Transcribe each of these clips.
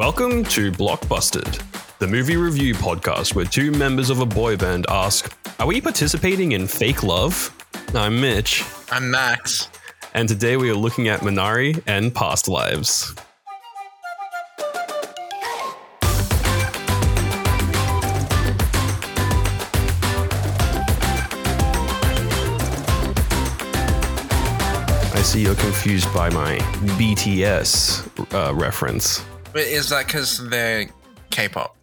Welcome to Blockbusted, the movie review podcast where two members of a boy band ask, Are we participating in fake love? I'm Mitch, I'm Max. and today we are looking at Minari and Past Lives. I see you're confused by my BTS uh, reference. But is that because they're K-pop?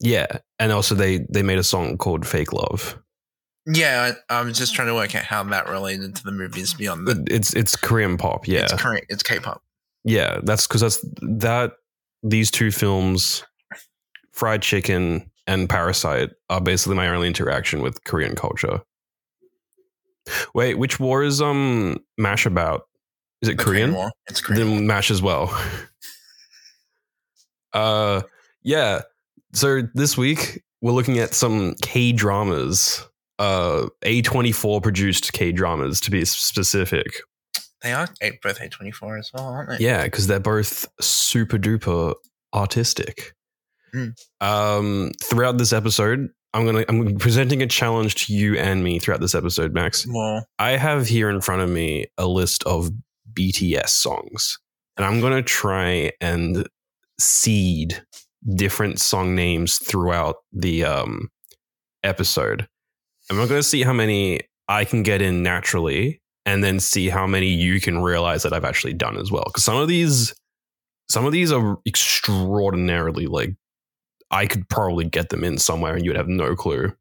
Yeah, and also they they made a song called Fake Love. Yeah, I, I'm just trying to work out how that related to the movies beyond the. it's it's Korean pop, yeah. It's Korean. It's K-pop. Yeah, that's because that's that these two films, Fried Chicken and Parasite, are basically my only interaction with Korean culture. Wait, which war is um Mash about? Is it The Korean? War. It's Korean. Then Mash as well. uh yeah. So this week we're looking at some K dramas. Uh A24 produced K dramas to be specific. they are both A24 as well, aren't they? Yeah, because they're both super duper artistic. Mm. Um, throughout this episode, I'm gonna I'm presenting a challenge to you and me throughout this episode, Max. Well, I have here in front of me a list of BTS songs, and I'm gonna try and seed different song names throughout the um episode. And we're gonna see how many I can get in naturally, and then see how many you can realize that I've actually done as well. Because some of these, some of these are extraordinarily like I could probably get them in somewhere, and you'd have no clue.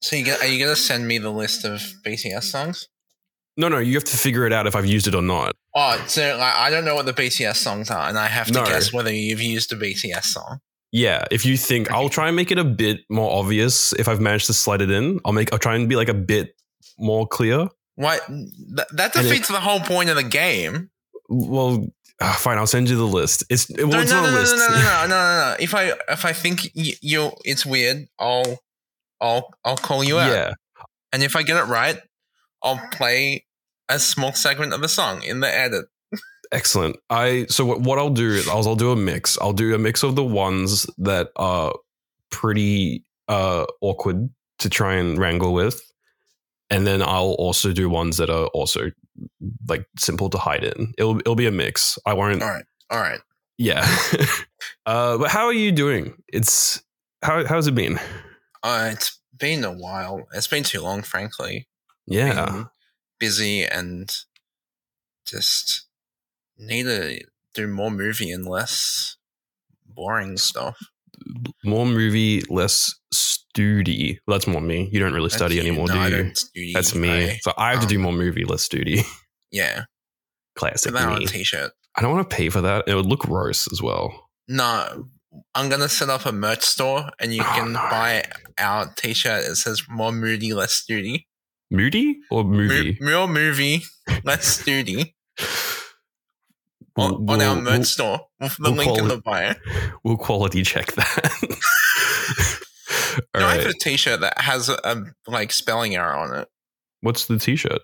so you get, are you going to send me the list of BTS songs? No, no, you have to figure it out if I've used it or not. Oh, so like, I don't know what the BTS songs are, and I have to No. guess whether you've used a BTS song. Yeah, if you think I'll try and make it a bit more obvious if I've managed to slide it in, I'll make I'll try and be like a bit more clear. What? That, that And it- defeats the whole point of the game. Well, ah, fine, I'll send you the list. It's well, no, it's no, not no, a no, list. no, no, no, no, no, no. If I if I think y- you it's weird, I'll I'll I'll call you out. yeah, And if I get it right, I'll play a small segment of the song in the edit. excellent. I so what, what I'll do is I'll, I'll do a mix. I'll do a mix of the ones that are pretty uh awkward to try and wrangle with, and then I'll also do ones that are also like simple to hide in. It'll it'll be a mix. I won't All right. All right. Yeah. uh, but how are you doing? It's how how's it been? Uh, it's been a while. It's been too long, frankly. Yeah. Busy and just need to do more movie and less boring stuff. More movie, less studi. Well, that's more me. You don't really That's study you. anymore, No, do you? study. That's me. I- so I have to do um, more movie, less studi. yeah. Classic that on a t-shirt. I don't want to pay for that. It would look gross as well. No, I'm gonna set up a merch store, and you Oh, can no. buy our T-shirt. It says "More Moody, Less Studi." Moody or movie? Mo- more movie, less studi. On, We'll- on our we'll- merch store. With the we'll link in the bio. We'll quality check that. No, I have a T-shirt that has a, a like spelling error on it. What's the t-shirt?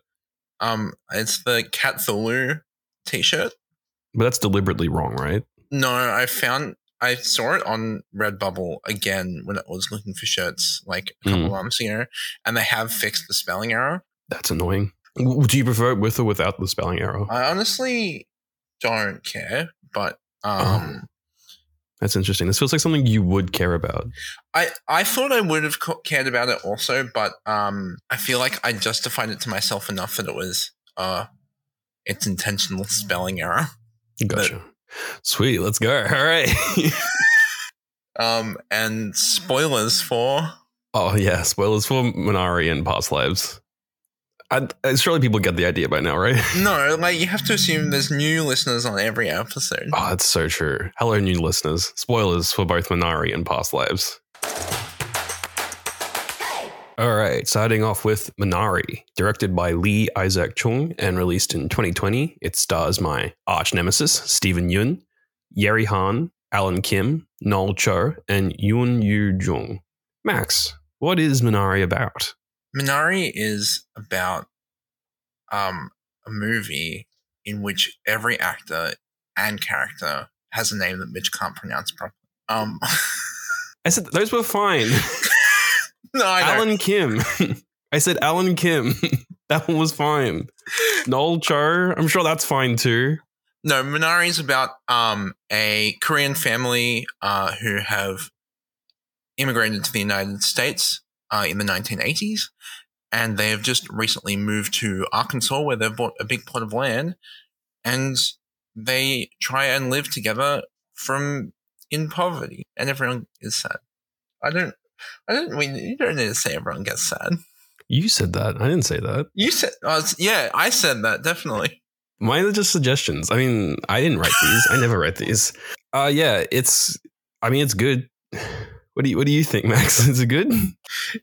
Um, it's the Cthulhu T-shirt. But that's deliberately wrong, right? No, I found I saw it on Redbubble again when I was looking for shirts like a couple Mm. months ago, and they have fixed the spelling error. That's annoying. Do you prefer it with or without the spelling error? I honestly don't care, but Oh. um, That's interesting. This feels like something you would care about. I I thought I would have cared about it also, but um, I feel like I justified it to myself enough that it was uh, it's intentional spelling error. Gotcha. Sweet. Let's go. All right. Um, and spoilers for oh yeah. Spoilers for Minari and Past Lives. I, I- surely people get the idea by now, right? no, like you have to assume there's new listeners on every episode. Oh, that's so true. Hello, new listeners. Spoilers for both Minari and Past Lives. All right, starting off with Minari, directed by Lee Isaac Chung and released in 2020. It stars my arch nemesis, Steven Yeun, Yeri Han, Alan Kim, Noel Cho, and Yoon Yu Jung. Max, what is Minari about? Minari is about um a movie in which every actor and character has a name that Mitch can't pronounce properly. Um, I said those were fine. no. Alan Kim. I said Alan Kim. that one was fine. Noel Cho. I'm sure that's fine too. No, Minari is about um, a Korean family uh, who have immigrated to the United States uh, in the 1980s, and they have just recently moved to Arkansas, where they've bought a big plot of land, and they try and live together from in poverty, and everyone is sad. I don't. I don't mean you don't need to say everyone gets sad. You said that. I didn't say that. You said, uh, yeah, I said that definitely. Mine are just suggestions. I mean, I didn't write these. I never write these. Uh yeah, it's I mean it's good. What do you what do you think, Max? Is it good?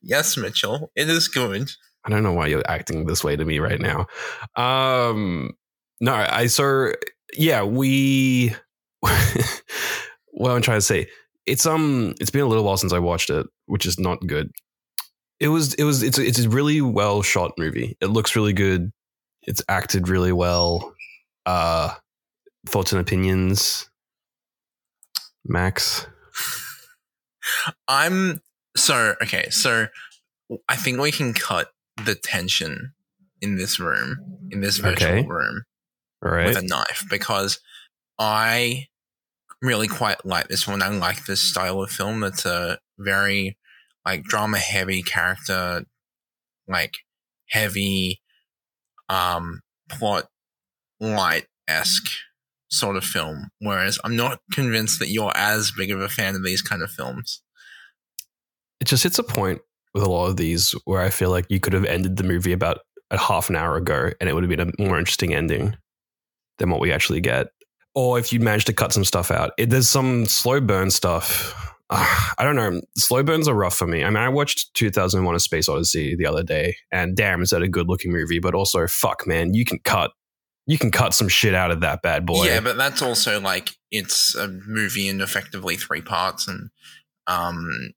Yes, Mitchell, it is good. I don't know why you're acting this way to me right now. Um no, I saw yeah, we what I'm trying to say. It's um it's been a little while since I watched it, which is not good. It was it was it's a, it's a really well shot movie. It looks really good. It's acted really well. Uh thoughts and opinions. Max. I'm so okay. So I think we can cut the tension in this room, in this virtual Okay. room, All right. with a knife because I really quite like this one. I like this style of film. It's a very like drama heavy character, like heavy um plot light esque sort of film. Whereas I'm not convinced that you're as big of a fan of these kind of films. it just hits a point with a lot of these where I feel like you could have ended the movie about a half an hour ago and it would have been a more interesting ending than what we actually get. Or if you manage to cut some stuff out, it, there's some slow burn stuff. Ah, I don't know. Slow burns are rough for me. I mean, I watched 2001: A Space Odyssey the other day, and damn, is that a good looking movie? But also, fuck, man, you can cut, you can cut some shit out of that bad boy. Yeah, but that's also like it's a movie in effectively three parts, and um,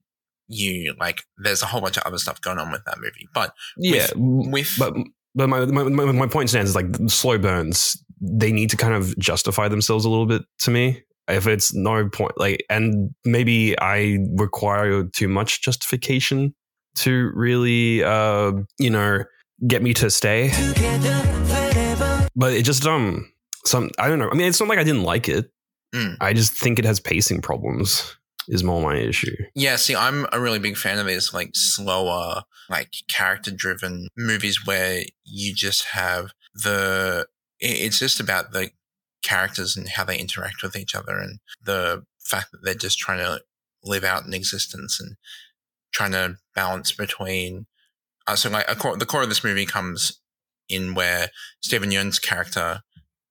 you like there's a whole bunch of other stuff going on with that movie. But yeah. with but but my, my my my point stands is like slow burns. They need to kind of justify themselves a little bit to me. If it's no point, like, and maybe I require too much justification to really, uh, you know, get me to stay. But it just um, some I don't know. I mean, it's not like I didn't like it. Mm. I just think it has pacing problems. Is more my issue. yeah, see, I'm a really big fan of these like slower, like character driven movies where you just have the. It- It's just about the characters and how they interact with each other and the fact that they're just trying to live out an existence and trying to balance between. Uh, so, like, a core, the core of this movie comes in where Steven Yeun's character,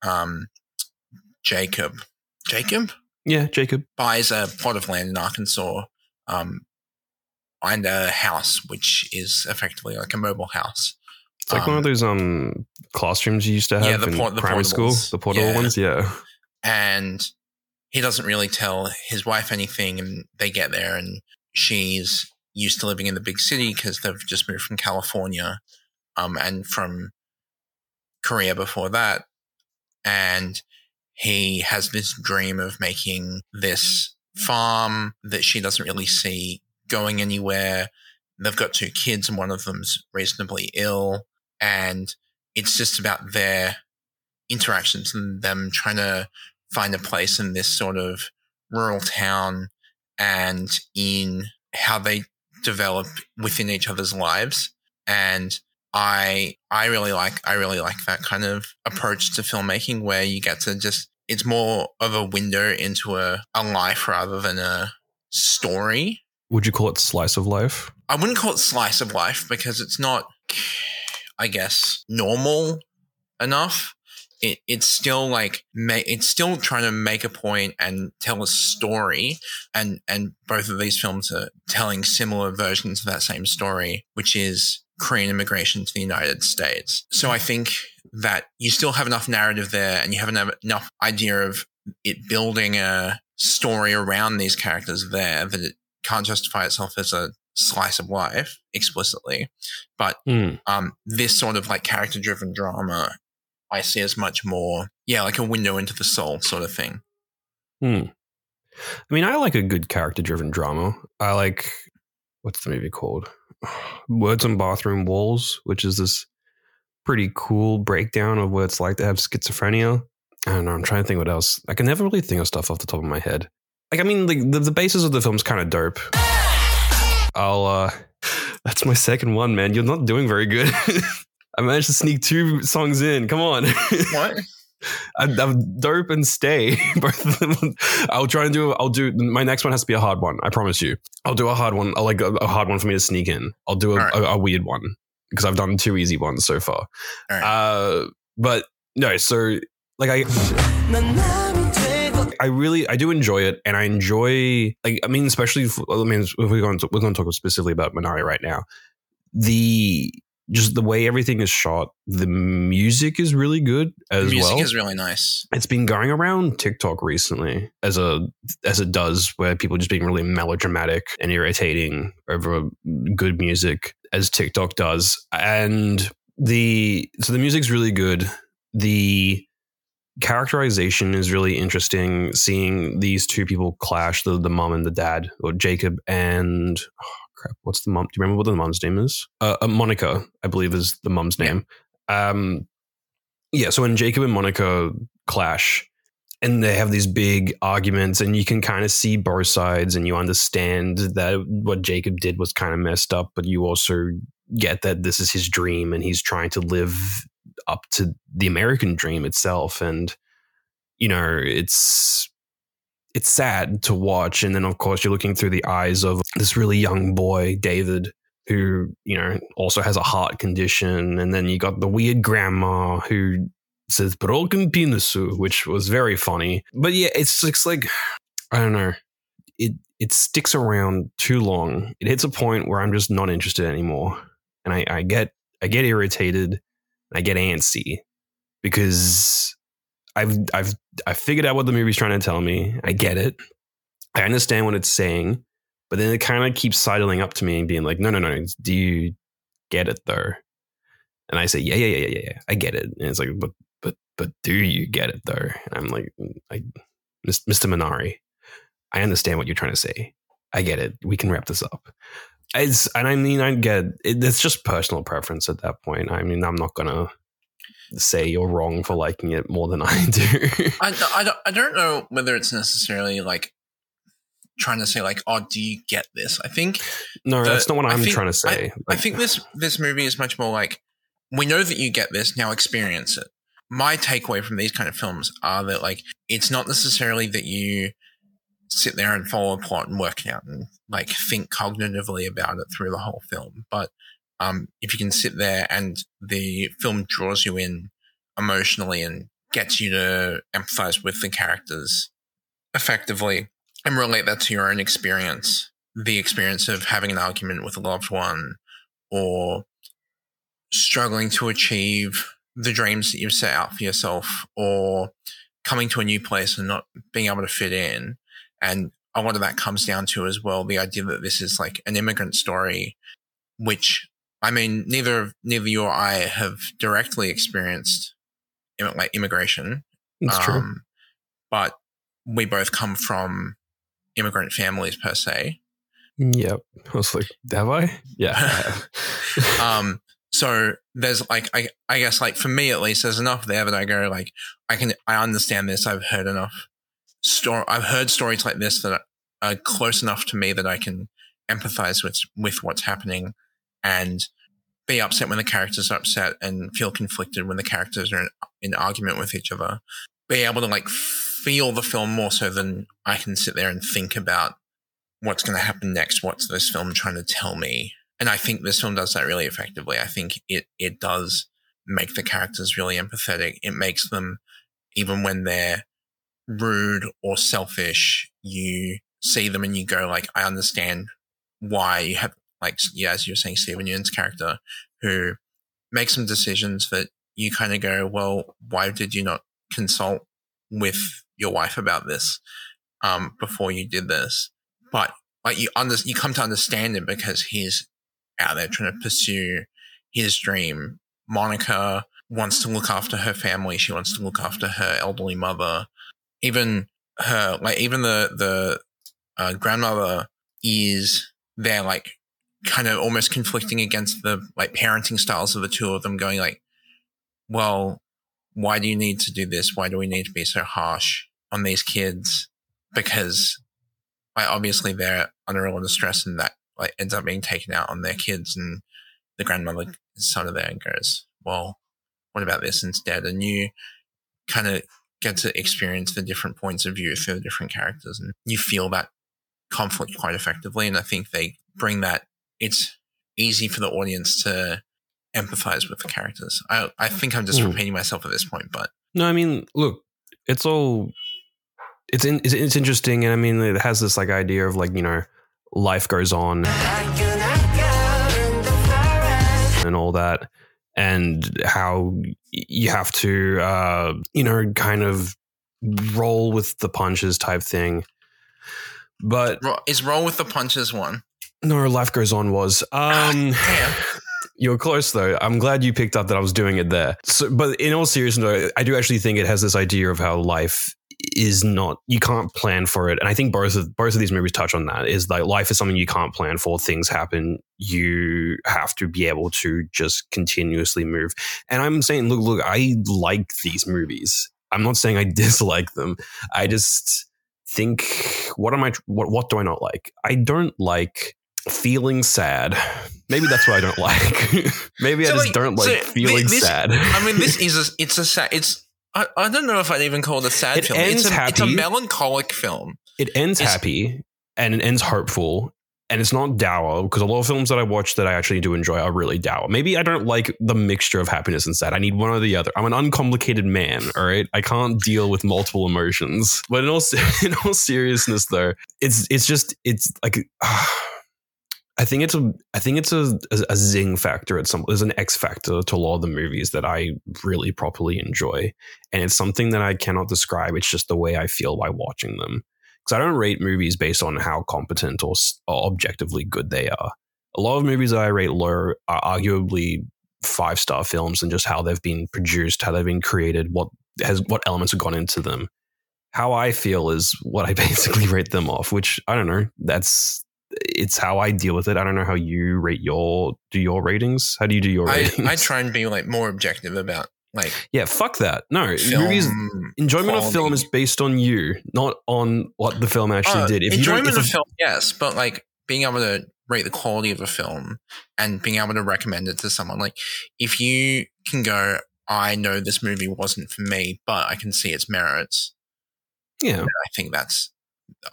um, Jacob, Jacob Yeah, Jacob. buys a plot of land in Arkansas, um, and a house, which is effectively like a mobile house. It's like one Um, of those um classrooms you used to have Yeah, the in port- the primary school, the portable Yeah. ones. Yeah, and he doesn't really tell his wife anything and they get there and she's used to living in the big city because they've just moved from california um, and from korea before that and he has this dream of making this farm that she doesn't really see going anywhere they've got two kids and one of them's reasonably ill and it's just about their interactions and them trying to find a place in this sort of rural town and in how they develop within each other's lives and i i really like i really like that kind of approach to filmmaking where you get to just it's more of a window into a, a life rather than a story would you call it slice of life? I wouldn't call it slice of life because it's not, I guess, normal enough. It, it's still like it's still trying to make a point and tell a story, and and both of these films are telling similar versions of that same story, which is Korean immigration to the United States. So I think that you still have enough narrative there, and you have enough, enough idea of it building a story around these characters there that it can't justify itself as a slice of life explicitly, but Hmm. um, this sort of like character driven drama, I see as much more, yeah, like a window into the soul sort of thing. Hmm. I mean, I like a good character driven drama. I like what's the movie called? Words on Bathroom Walls, which is this pretty cool breakdown of what it's like to have schizophrenia. I don't know. I'm trying to think what else. I can never really think of stuff off the top of my head. Like, I mean, like the, the basis of the film's kind of dope. I'll, uh, that's my second one, man. You're not doing very good. I managed to sneak two songs in. Come on. What? I'm, I'm dope and stay. Both of them. I'll try and do. I'll do. My next one has to be a hard one. I promise you. I'll do a hard one. I'll like a, a hard one for me to sneak in. I'll do a, All right. a, a weird one because I've done two easy ones so far. All right. Uh, but no. So like I. I really I do enjoy it, and I enjoy like I mean, especially if, I mean, if we're going to, we're going to talk specifically about Minari right now. The just the way everything is shot, the music is really good the as music well. is really nice. it's been going around TikTok recently as a as it does, where people are just being really melodramatic and irritating over good music, as TikTok does, and the so the music's really good. The characterization is really interesting. Seeing these two people clash the the mom and the dad, or Jacob and oh, crap, what's the mom? Do you remember what the mom's name is? Uh, uh, Monica, I believe, is the mom's Yeah. name. Um, yeah. So when Jacob and Monica clash, and they have these big arguments, and you can kind of see both sides, and you understand that what Jacob did was kind of messed up, but you also get that this is his dream, and he's trying to live up to the American dream itself, and you know, it's it's sad to watch, and then of course you're looking through the eyes of this really young boy, David, who you know also has a heart condition, and then you got the weird grandma who says broken penis, which was very funny. But yeah, it's just like I don't know. It it sticks around too long. It hits a point where I'm just not interested anymore. And I, I get I get irritated, I get antsy because I've I've I figured out what the movie's trying to tell me. I get it. I understand what it's saying, but then it kind of keeps sidling up to me and being like, no, no, no, do you get it though? And I say, yeah, yeah, yeah, yeah, yeah, I get it. And it's like, but but but do you get it though? And I'm like, mm, I, Mr. Minari, I understand what you're trying to say. I get it. We can wrap this up. It's, and I mean, I get it, it's just personal preference at that point. I mean, I'm not gonna say you're wrong for liking it more than I do. I, I, don't, I don't know whether it's necessarily like trying to say like, oh, do you get this? I think no, The- that's not what I I'm think- trying to say. I think this this movie is much more like we know that you get this now experience it. My takeaway from these kind of films are that like it's not necessarily that you sit there and follow a plot and work out and like think cognitively about it through the whole film, but um, if you can sit there and the film draws you in emotionally and gets you to empathize with the characters effectively and relate that to your own experience, the experience of having an argument with a loved one or struggling to achieve the dreams that you've set out for yourself or coming to a new place and not being able to fit in. And a lot of that comes down to as well the idea that this is like an immigrant story, which I mean, neither neither you or I have directly experienced like immigration. true. Um, but we both come from immigrant families per se. Yep. I was like, have I? Yeah. I um so there's like I, I guess like for me at least there's enough there that I go like I can I understand this I've heard enough story I've heard stories like this that are close enough to me that I can empathize with with what's happening and be upset when the characters are upset and feel conflicted when the characters are in, in argument with each other be able to like feel the film more so than I can sit there and think about what's going to happen next what's this film trying to tell me and I think this film does that really effectively. I think it it does make the characters really empathetic. It makes them, even when they're rude or selfish, you see them and you go like, I understand why you have like yeah, as you were saying, Steven Yeun's character who makes some decisions that you kind of go, well, why did you not consult with your wife about this um, before you did this? But like you under you come to understand it because he's out there trying to pursue his dream. Monica wants to look after her family. She wants to look after her elderly mother. Even her like even the the uh, grandmother is there like kind of almost conflicting against the like parenting styles of the two of them going like well why do you need to do this? Why do we need to be so harsh on these kids? Because like obviously they're under a lot of stress and that like ends up being taken out on their kids and the grandmother is sort of there and goes well what about this instead? And you kind of get to experience the different points of view through the different characters and you feel that conflict quite effectively and i think they bring that it's easy for the audience to empathize with the characters. I, I think i'm just Mm. repeating myself at this point but No, I mean, look, it's all it's in, it's, it's interesting, and I mean, it has this like idea of like you know, life goes on and all that, and how you have to uh, you know kind of roll with the punches type thing. But is roll with the punches one no, life goes on was um. damn. You're close though. I'm glad you picked up that I was doing it there. So, but in all seriousness, I do actually think it has this idea of how life is not you can't plan for it, and I think both of both of these movies touch on that. Is like life is something you can't plan for. Things happen. You have to be able to just continuously move. And I'm saying, look, look, I like these movies. I'm not saying I dislike them. I just think, what am I? What what do I not like? I don't like feeling sad. Maybe that's what I don't like. Maybe I just like, don't so like feeling this- sad. I mean, this is a, it's a sad. It's I, I don't know if I'd even call it a sad It film. It's ends happy. it's a melancholic film. it ends it's- happy and it ends hopeful. And it's not dour because a lot of films that I watch that I actually do enjoy are really dour. Maybe I don't like the mixture of happiness and sad. I need one or the other. I'm an uncomplicated man. All right, I can't deal with multiple emotions. But in all in all seriousness, though, it's it's just it's like I think it's a I think it's a, a, a zing factor at some there's an X factor to a lot of the movies that I really properly enjoy, and it's something that I cannot describe. It's just the way I feel by watching them because I don't rate movies based on how competent or, or objectively good they are. A lot of movies that I rate low are arguably five star films and just how they've been produced, how they've been created, what has what elements have gone into them. How I feel is what I basically rate them off, which I don't know. That's it's how I deal with it. I don't know how you rate your do your ratings. How do you do your I, ratings? I try and be like more objective about like yeah, fuck that. No, movies enjoyment of film is based on you, not on what the film actually Oh, did. If enjoyment if of a- film, yes, but like being able to rate the quality of a film and being able to recommend it to someone. Like if you can go, I know this movie wasn't for me, but I can see its merits. yeah, I think that's.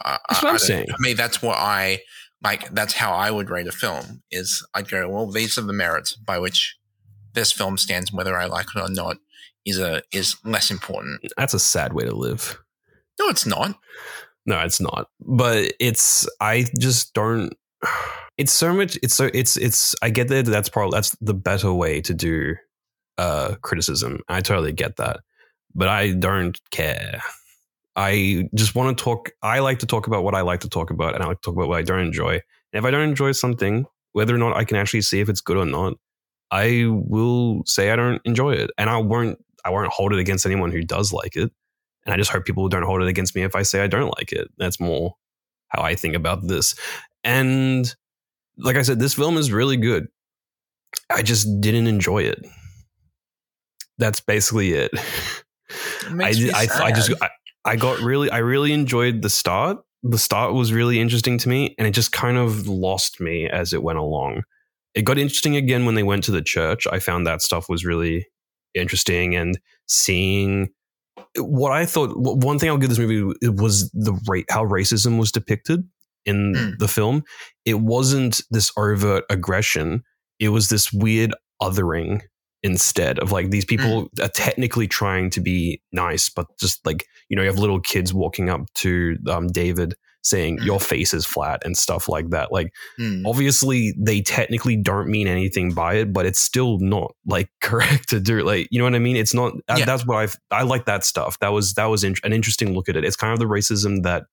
Uh, That's what I I'm don't- saying. For me, that's what I like. That's how I would rate a film. Is I'd go, well, these are the merits by which this film stands, whether I like it or not. Is a is less important. that's a sad way to live. No, it's not. No, it's not. But it's I just don't. It's so much. It's so it's it's. I get that. That's probably that's the better way to do uh criticism. I totally get that, but I don't care. I just want to talk. I like to talk about what I like to talk about, and I like to talk about what I don't enjoy. And if I don't enjoy something, whether or not I can actually see if it's good or not, I will say I don't enjoy it, and I won't. I won't hold it against anyone who does like it. And I just hope people don't hold it against me if I say I don't like it. That's more how I think about this. And like I said, this film is really good. I just didn't enjoy it. That's basically it. It I, I, I just. I, I got really I really enjoyed the start. The start was really interesting to me, and it just kind of lost me as it went along. It got interesting again when they went to the church. I found that stuff was really interesting, and seeing what I thought. One thing I'll give this movie was the rate how racism was depicted in Mm. the film. It wasn't this overt aggression. It was this weird othering instead of like these people are technically trying to be nice, but just like you know, you have little kids walking up to um, David saying Mm. your face is flat and stuff like that. Like Hmm. obviously they technically don't mean anything by it, but it's still not like correct to do. Like you know what I mean? It's not. that- Yeah. That's what I I like that stuff. That was that was in, an interesting look at it. It's kind of the racism that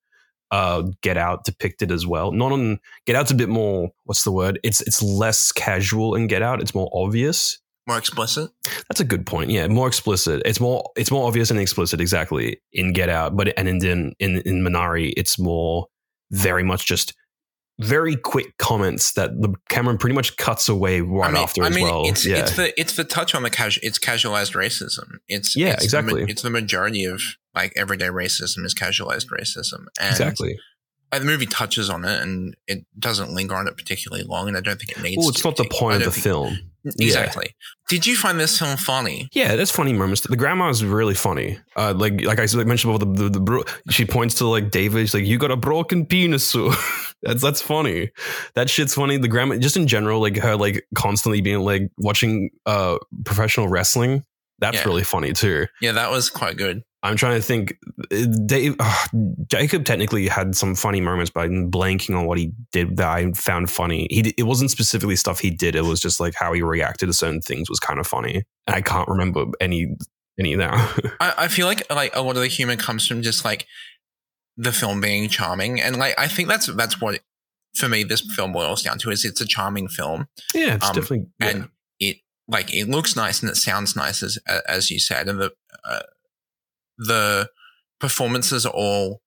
uh Get Out depicted as well. Not on Get Out's a bit more. What's the word? It's it's less casual in Get Out. It's more obvious. More explicit. That's a good point. Yeah, more explicit. It's more it's more obvious and explicit exactly in Get Out, but and in in in Minari, it's more very much just very quick comments that the Cameron pretty much cuts away right I mean, after I as mean, well. It's, yeah, it's the it's the touch on the casual. It's casualized racism. It's Yeah, it's the exactly. it's the majority of like everyday racism is casualized racism, and exactly. uh, the movie touches on it, and it doesn't linger on it particularly long, and I don't think it needs. Well, it's to. not the point of the think- film. Exactly. Did you find this film funny? Yeah, there's funny moments. The grandma is really funny. Uh, like like I mentioned before, the, the, the bro- she points to like David. She's like, "You got a broken penis." So that's that's funny. That shit's funny. The grandma, just in general, like her like constantly being like watching uh professional wrestling. That's Yeah. really funny too. Yeah, that was quite good. I'm trying to think. Dave, uh, Jacob technically had some funny moments, but I'm blanking on what he did that I found funny. He it wasn't specifically stuff he did. It was just like how he reacted to certain things was kind of funny. And I can't remember any any now. I, I feel like like a lot of the humor comes from just like the film being charming, and like I think that's that's what for me this film boils down to is it's a charming film, yeah, it's Um, definitely yeah. and it like it looks nice and it sounds nice as as you said, and the uh, the performances are all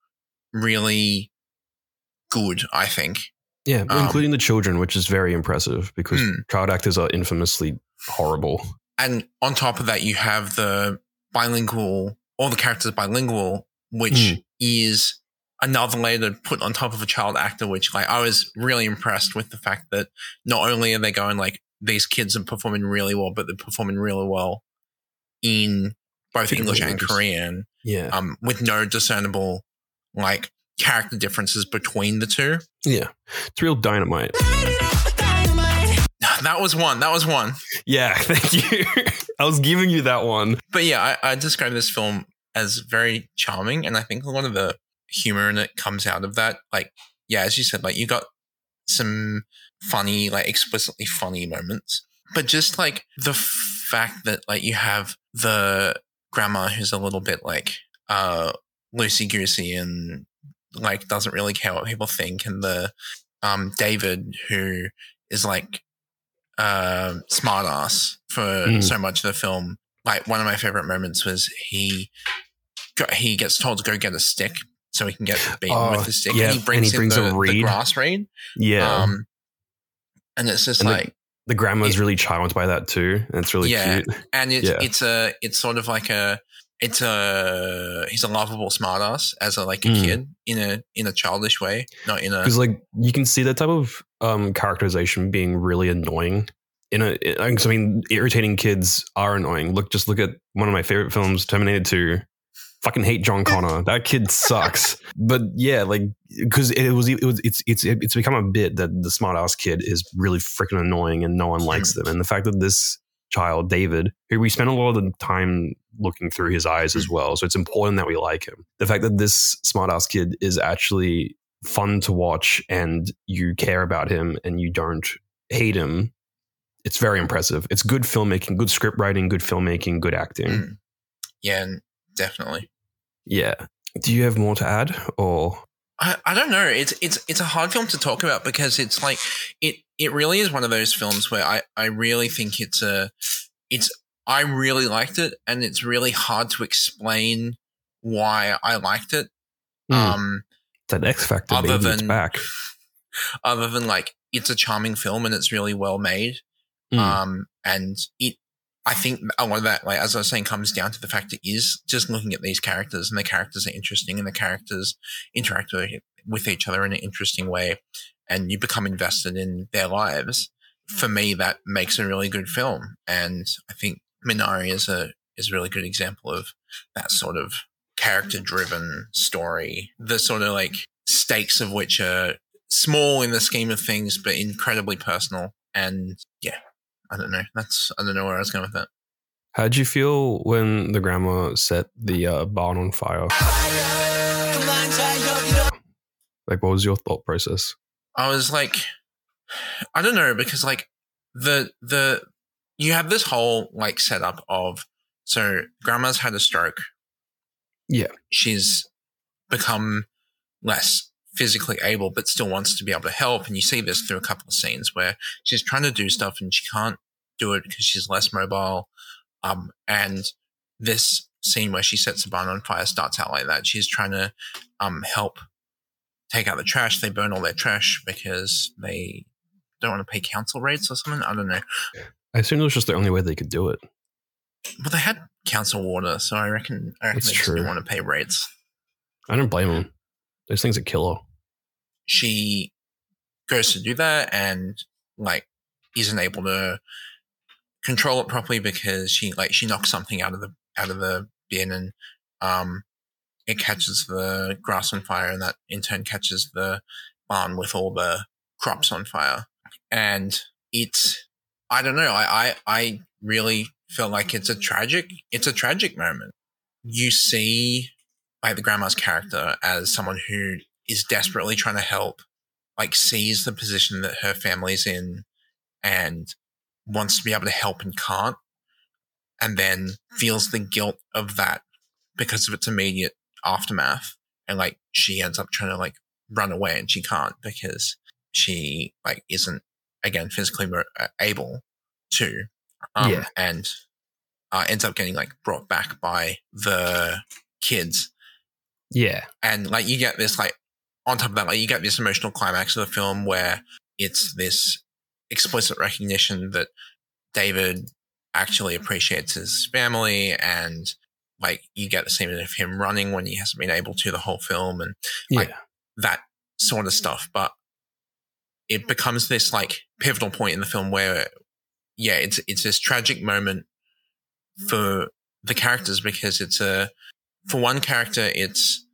really good. I think. yeah, um, including the children, which is very impressive because Hmm. child actors are infamously horrible. and on top of that, you have the bilingual, all the characters bilingual, which Hmm. is another layer to put on top of a child actor. Which, like, I was really impressed with the fact that not only are they going like these kids are performing really well, but they're performing really well in both English and. Korean, Yeah, um, with no discernible like character differences between the two. yeah, it's real dynamite. That was one. That was one. Yeah, thank you. I was giving you that one. But yeah, I, I describe this film as very charming, and I think a lot of the humor in it comes out of that. Like, yeah, as you said, like you got some funny, like explicitly funny moments, but just like the fact that like you have the grandma who's a little bit like uh loosey goosey and like doesn't really care what people think, and the um David who is like um smart ass for Mm. so much of the film. Like one of my favorite moments was he go, he gets told to go get a stick so he can get beaten Oh, with the stick, yeah, and he brings, and he brings in a the, the reed. grass reed. Yeah, Um, and it's just And the- like, the grandma's it- really charmed by that too, and it's really Yeah. cute. and it's yeah. it's a it's sort of like a it's a he's a lovable smartass as a like a Mm. kid in a in a childish way, not in a because like you can see that type of um characterization being really annoying in a, in, I mean irritating kids are annoying look just look at one of my favorite films terminator 2 fucking hate john connor. That kid sucks. But yeah like because it was it was it's it's it's become a bit that the smart ass kid is really freaking annoying and no one likes them. And the fact that this child david who we spend a lot of the time looking through his eyes as well so it's important that we like him. The fact that this smart ass kid is actually fun to watch and you care about him and you don't hate him it's very impressive. It's good filmmaking good script writing good filmmaking good acting. Mm. yeah, definitely. Yeah do you have more to add or I, I don't know. It's it's it's a hard film to talk about because it's like it it really is one of those films where I I really think it's a it's I really liked it and it's really hard to explain why I liked it. Hmm. Um, that x factor Other it's than- back other than like it's a charming film and it's really well made. Hmm. Um, and it, I think a lot of that, like as I was saying, comes down to the fact it is just looking at these characters and the characters are interesting and the characters interact with, each other in an interesting way, and you become invested in their lives. For me, that makes a really good film, and I think Minari is a is a really good example of that sort of character driven story. The sort of like stakes of which are small in the scheme of things, but incredibly personal. And yeah, I don't know. That's I don't know where I was going with that. how'd you feel when the grandma set the uh, barn on fire like what was your thought process I was like, I don't know because like the the you have this whole like setup of so grandma's had a stroke. Yeah. she's become less physically able, but still wants to be able to help. And you see this through a couple of scenes where she's trying to do stuff and she can't do it because she's less mobile. Um, and this scene where she sets the barn on fire starts out like that. She's trying to um, help take out the trash. They burn all their trash because they don't want to pay council rates or something. I don't know. I assume it was just the only way they could do it. Well, they had council water, so I reckon, I reckon That's they just didn't want to pay rates. I don't blame them. Those things are killer. She goes to do that and like isn't able to control it properly because she like she knocks something out of the out of the bin and um it catches the grass on fire and that in turn catches the barn with all the crops on fire and it's i don't know i i, I really feel like it's a tragic it's a tragic moment you see like the grandma's character as someone who is desperately trying to help like sees the position that her family's in and wants to be able to help and can't and then feels the guilt of that because of its immediate aftermath and like she ends up trying to like run away and she can't because she like isn't again physically uh, able to um, Yeah. and uh, ends up getting like brought back by the kids Yeah. and like you get this like on top of that like you get this emotional climax of the film where it's this explicit recognition that david actually appreciates his family and like you get the scene of him running when he hasn't been able to the whole film and Yeah. Like- that sort of stuff but it becomes this like pivotal point in the film where yeah it's it's this tragic moment for the characters because it's a for one character it's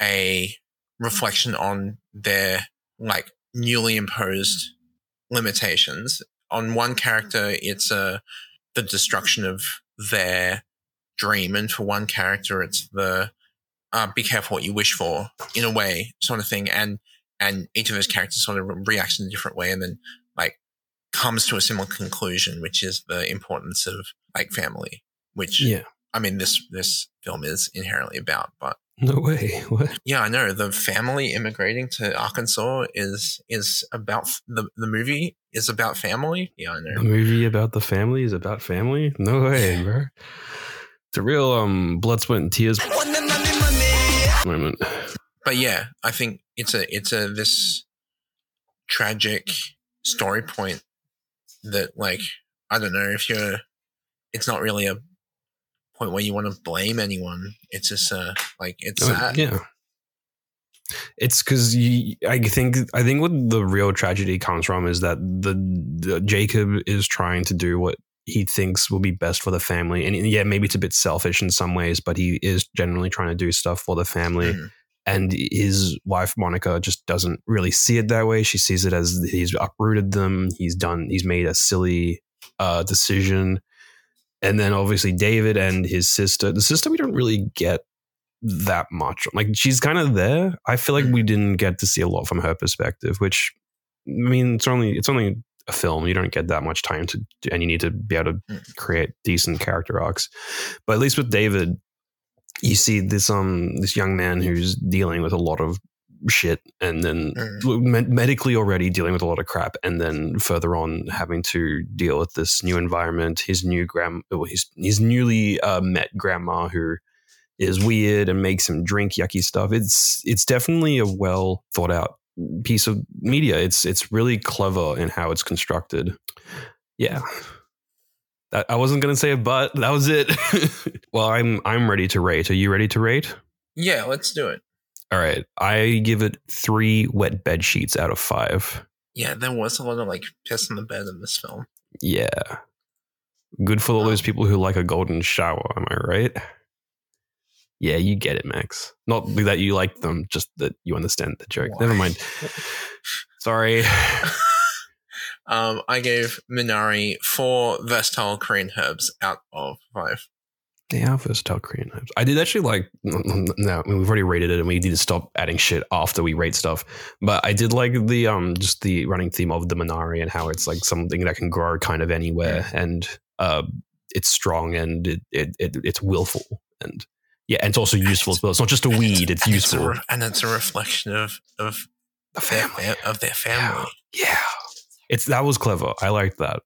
a reflection on their like newly imposed limitations. On one character it's a the destruction of their dream and for one character it's the uh, be careful what you wish for in a way sort of thing and and each of those characters sort of reacts in a different way and then like comes to a similar conclusion which is the importance of like family which yeah. i mean this this film is inherently about but No way. What? yeah i know the family immigrating to arkansas is is about the the movie is about family yeah i know. The movie about the family is about family? No way, bro. It's a real um blood, sweat, and tears moment. but yeah i think it's a it's a this tragic story point that like i don't know if you're it's not really a point where you want to blame anyone it's just uh like it's Oh, sad yeah. It's because I think I think what the real tragedy comes from is that the, the Jacob is trying to do what he thinks will be best for the family, and yeah, maybe it's a bit selfish in some ways, but he is generally trying to do stuff for the family. Mhm. And his wife Monica just doesn't really see it that way. She sees it as he's uprooted them. He's done. He's made a silly uh, decision. And then obviously David and his sister. The sister we don't really get that much. Like she's kind of there. I feel like we didn't get to see a lot from her perspective. Which I mean, it's only it's only a film. You don't get that much time to, and you need to be able to Mm. create decent character arcs. But at least with David, you see this um this young man who's dealing with a lot of shit and then Mm. med- medically already dealing with a lot of crap and then further on having to deal with this new environment his new grand well, his, his newly uh, met grandma who is weird and makes him drink yucky stuff it's it's definitely a well thought out piece of media it's it's really clever in how it's constructed yeah that, I wasn't gonna say a but. That was it. well, I'm I'm ready to rate. Are you ready to rate? yeah let's do it All right. I give it three wet bed sheets out of five. yeah there was a lot of like piss in the bed in this film Yeah. Good for all those people who like a golden shower. Am I right? Yeah, you get it, Max. Not that you like them, just that you understand the joke. Never mind. Sorry. um i gave minari four versatile korean herbs out of five Are versatile Korean herbs. I did actually like. No, I mean, we've already rated it, and we need to stop adding shit after we rate stuff. But I did like the um, just the running theme of the Minari and how it's like something that can grow kind of anywhere, and uh, it's strong and it, it, it it's willful and yeah, and it's also useful as well. It's not just a weed; it's useful. It's re- and it's a reflection of of the family. fa- of their family. Yeah, it's that was clever. I liked that.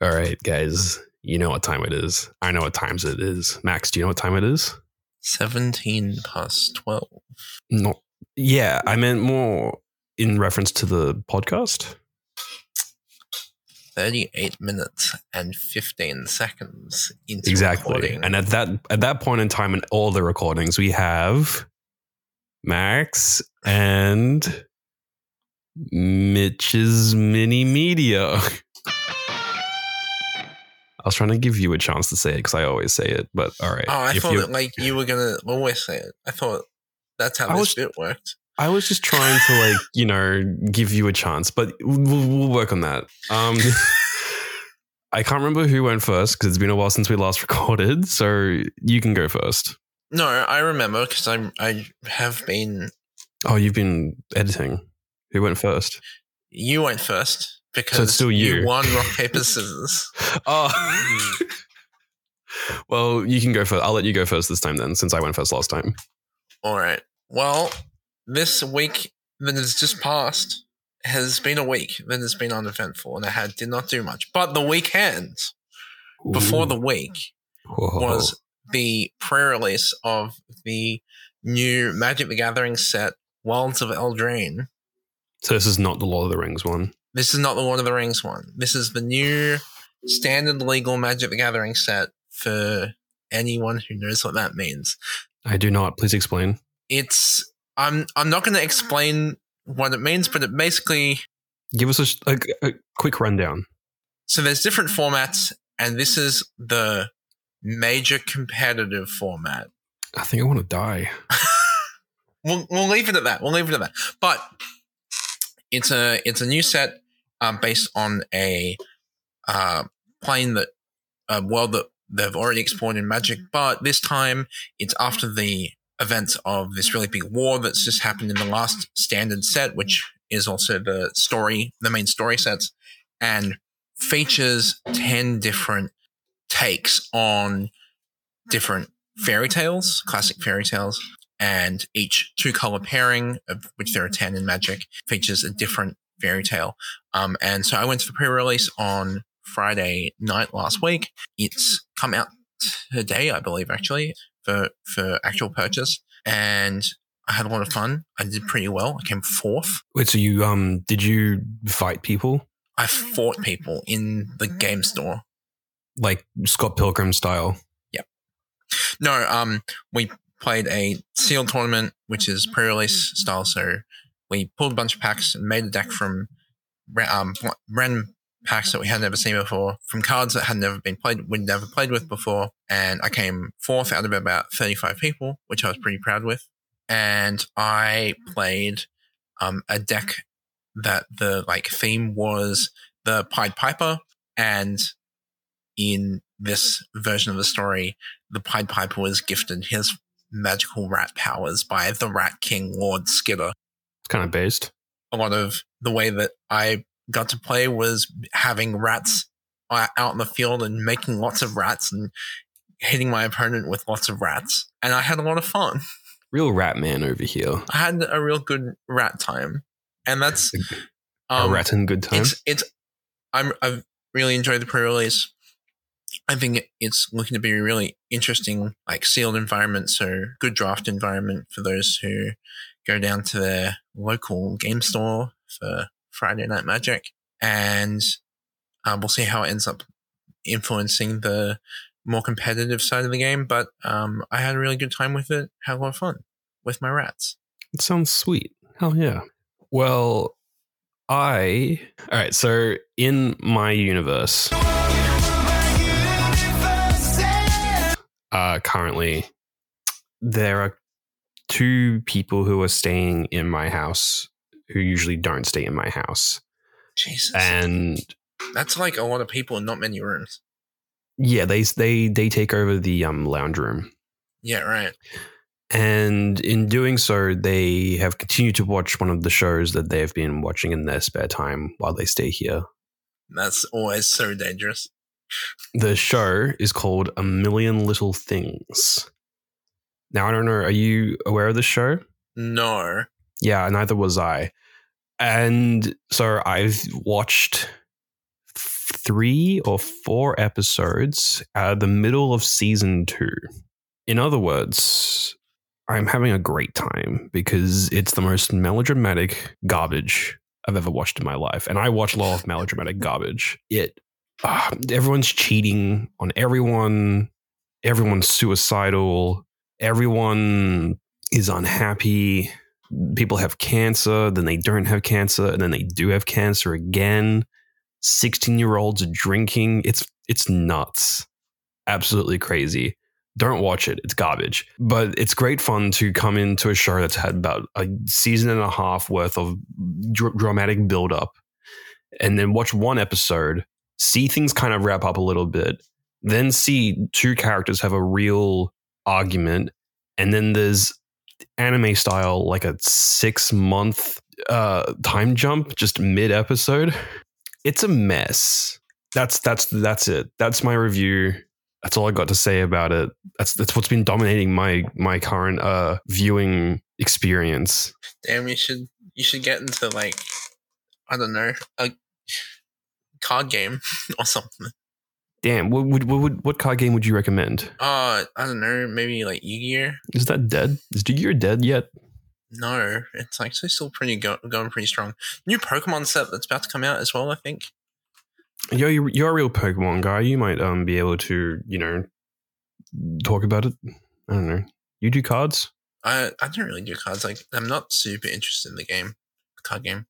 All right, guys. You know what time it is. I know what times it is. Max, do you know what time it is? 17 past 12. Not. Yeah, I meant more in reference to the podcast. 38 minutes and 15 seconds into Exactly. recording. And at that at that point in time in all the recordings, we have Max and Mitch's mini media. I was trying to give you a chance to say it because I always say it, but all right. oh, I If thought that, like you were going to always say it. I thought that's how I this was- bit worked. I was just trying to like, you know, give you a chance, but we'll, we'll work on that. Um, I can't remember who went first because it's been a while since we last recorded. So you can go first. No, I remember because I I have been. Oh, you've been editing. Who went first? You went first because still you. won rock paper scissors. Oh. well, you can go first. I'll let you go first this time then, since I went first last time. All right. Well, this week that has just passed has been a week that has been uneventful, and I had did not do much. But the weekend before the week Whoa. was the pre-release of the new Magic the Gathering set, Wilds of Eldraine. So this is not the Lord of the Rings one. This is not the Lord of the Rings one. This is the new standard legal Magic the Gathering set for anyone who knows what that means. I do not. Please explain. It's I'm I'm not going to explain what it means, but it basically Give us a, a, a quick rundown. so there's different formats, and this is the major competitive format. I think I want to die. We'll we'll leave it at that. We'll leave it at that. But it's a it's a new set um, based on a uh, plane that uh, a world that they've already explored in Magic, mm-hmm. but this time it's mm-hmm. after the events of this really big war that's just happened in the last mm-hmm. standard set, which is also the story, the main story sets, and features ten different takes on different fairy tales, classic fairy tales and each two color pairing, of which there are 10 in Magic, features a different fairy tale. Um, and so I went to the pre release on Friday night last week. It's come out today, I believe, actually, for, for actual purchase. And I had a lot of fun. I did pretty well. I came fourth. Wait, so you um did you fight people I fought people in the game store. like Scott Pilgrim style? Yep. No, um, we played a sealed tournament, which is pre-release style. So we pulled a bunch of packs and made a deck from um, random packs that we had never seen before, from cards that had never been played, we'd never played with before. And I came fourth out of about 35 people, which I was pretty proud with. And I played um, a deck that the like theme was the Pied Piper, and in this version of the story, the Pied Piper was gifted his magical rat powers by the Rat King Lord Skitter. It's kind of based. A lot of the way that I got to play was having rats uh, out in the field and making lots of rats and hitting my opponent with lots of rats. And I had a lot of fun. Real rat man over here. I had a real good rat time. And that's a um, rat and good time. it's it's I'm I've really enjoyed the pre-release. I think it's looking to be a really interesting, like sealed environment, so good draft environment for those who go down to their local game store for Friday Night Magic, and uh, we'll see how it ends up influencing the more competitive side of the game. But um, I had a really good time with it. Had a lot of fun with my rats. It sounds sweet. Hell yeah. Well, I all right. So in my universe, uh, currently there are two people who are staying in my house who usually don't stay in my house, Jesus, and that's like a lot of people in not many rooms. yeah, they they they take over the um lounge room. Yeah, right. And in doing so, they have continued to watch one of the shows that they have been watching in their spare time while they stay here. That's always so dangerous. The show is called A Million Little Things. Now, I don't know, are you aware of the show? No. Yeah, neither was I. And so I've watched three or four episodes at the middle of season two. In other words, I'm having a great time because it's the most melodramatic garbage I've ever watched in my life. And I watch a lot of melodramatic garbage. It uh, everyone's cheating on everyone, everyone's suicidal, everyone is unhappy. People have cancer, then they don't have cancer, and then they do have cancer again. 16 year olds are drinking. It's it's nuts. Absolutely crazy. Don't watch it. It's garbage. But it's great fun to come into a show that's had about a season and a half worth of dr- dramatic build up and then watch one episode, see things kind of wrap up a little bit, then see two characters have a real argument. And then there's anime style, like a six month uh, time jump just mid episode. It's a mess. That's that's that's it. That's my review that's all I got to say about it. That's that's what's been dominating my my current uh viewing experience. Damn, you should you should get into like I don't know a card game or something. Damn, what would what, would, what card game would you recommend? Uh, I don't know, maybe like Yu-Gi-Oh. Is that dead? Is Yu-Gi-Oh dead yet? No, it's actually still pretty go- going pretty strong. New Pokemon set that's about to come out as well. I think. Yo, you're, you're a real Pokemon guy. You might um be able to, you know, talk about it. I don't know. You do cards? I I don't really do cards. Like I'm not super interested in the game, the card game.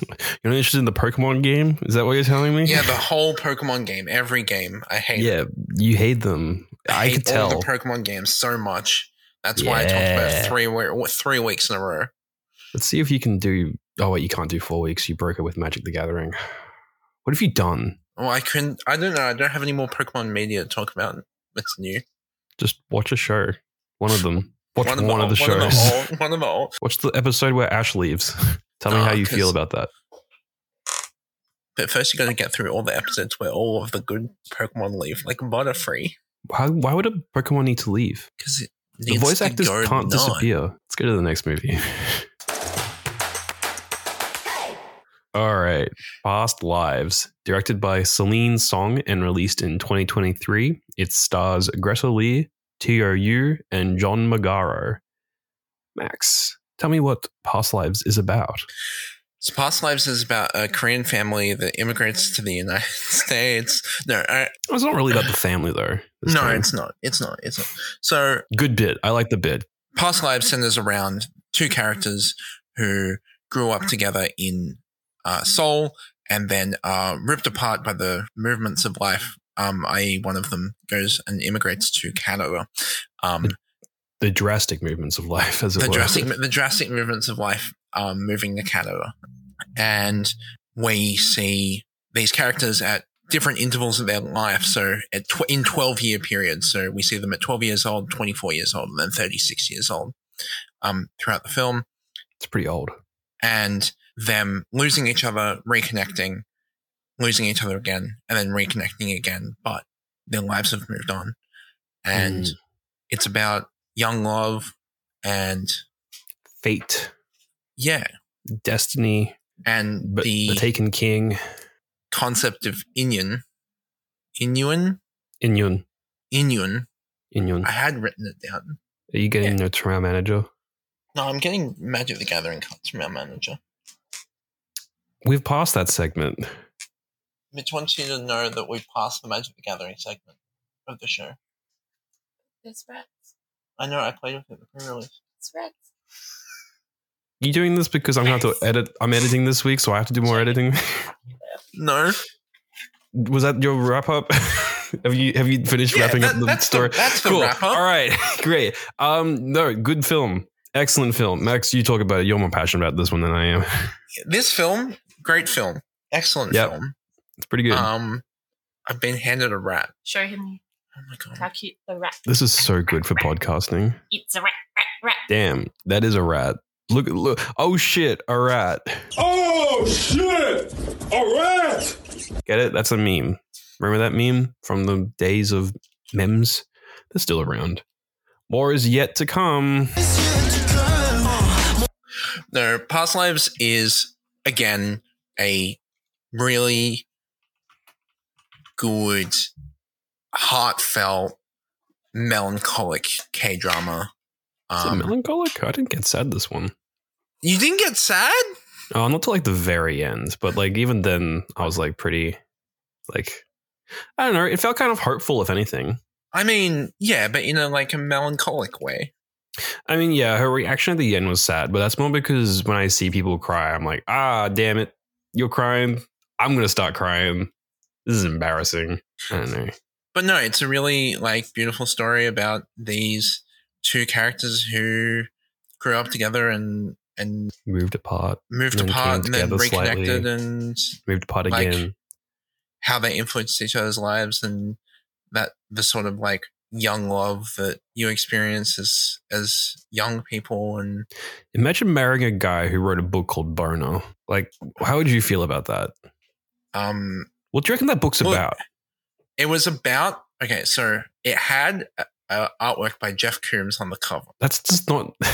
You're not interested in the Pokemon game? Is that what you're telling me? Yeah, the whole Pokemon game, every game, I hate. yeah, you hate them. I, hate could tell. all the Pokemon games so much. That's why I talked about three three weeks in a row. Let's see if you can do. Oh wait, you can't do four weeks. You broke it with Magic the Gathering. What have you done? Oh, I couldn't. I don't know. I don't have any more Pokemon media to talk about. That's new. Just watch a show. One of them. Watch one, of the One of shows. the old, one of old. watch the episode where Ash leaves. Tell me Oh, how ah, you feel about that. But first, you got to get through all the episodes where all of the good Pokemon leave, like Butterfree, Why, why would a Pokemon need to leave? because The voice actors can't disappear. Let's go to the next movie. All right. Past Lives, directed by Celine Song and released in 2023. It stars Greta Lee, Teo Yoo, and John Magaro. Max, tell me what Past Lives is about. So Past Lives is about a Korean family that immigrates to the United States. No, I, It's not really about the family, though. no, time. it's not. It's not. It's not. So good bit. I like the bit. Past Lives centers around two characters who grew up together in uh, Seoul and then are ripped apart by the movements of life. Um, i.e., one of them goes and immigrates to Canada. Um, The drastic movements of life, as it the were. drastic, the drastic movements of life um, moving to Canada, and we see these characters at different intervals of their life. So at tw- in twelve year periods. So we see them at twelve years old, twenty four years old, and then thirty six years old. Um, throughout the film, It's pretty old. and them losing each other, reconnecting, losing each other again, and then reconnecting again. But their lives have moved on, and Mm. it's about young love and Fate, yeah, destiny, and but the, the Taken King, concept of Inyun. Inyun? Inyun. Inyun. Inyun. I had written it down. Are you getting notes from our manager? No, I'm getting Magic the Gathering cards from our manager. We've passed that segment. Mitch wants you to know that we passed the Magic the Gathering segment of the show. There's rats. I know I played with it in the pre-release. It's rats. You doing this because I'm going to have to edit? I'm editing this week, so I have to do more editing. No, Was that your wrap up? have you have you finished Yeah, wrapping that- up the that's the- story? that's the cool. wrap up. All right, great. Um, no, good film, excellent film. Max, you talk about it. You're more passionate about this one than I am. this film, great film, excellent Yep. film. It's pretty good. Um, I've been handed a rat. Show him Oh my god! how cute the rat. this is so good for podcasting. It's a rat, rat, rat. Damn, that is a rat. Look, look. Oh shit, a rat. Oh shit! A rat! Get it? That's a meme. Remember that meme from the days of memes? They're still around. More is yet to come. No, Past Lives is again a really good, heartfelt, melancholic K drama. Um, melancholic? I didn't get sad this one. you didn't get sad? Oh, not till like the very end, but like even then, I was like pretty, like I don't know. It felt kind of hopeful, if anything. I mean, yeah, but in a like a melancholic way. I mean, yeah, her reaction at the end was sad, but that's more because when I see people cry, I'm like, ah, damn it, you're crying. I'm gonna start crying. This is embarrassing. I don't know. But no, it's a really like beautiful story about these two characters who grew up together and and Moved apart, moved And apart and then reconnected slightly. and moved apart Like- again. how they influenced each other's lives and that the sort of like young love that you experience as as young people and Imagine marrying a guy who wrote a book called Boner. Like, how would you feel about that? um What do you reckon that book's Well, about? It was about okay so it had a artwork by jeff koons on the cover That's just not.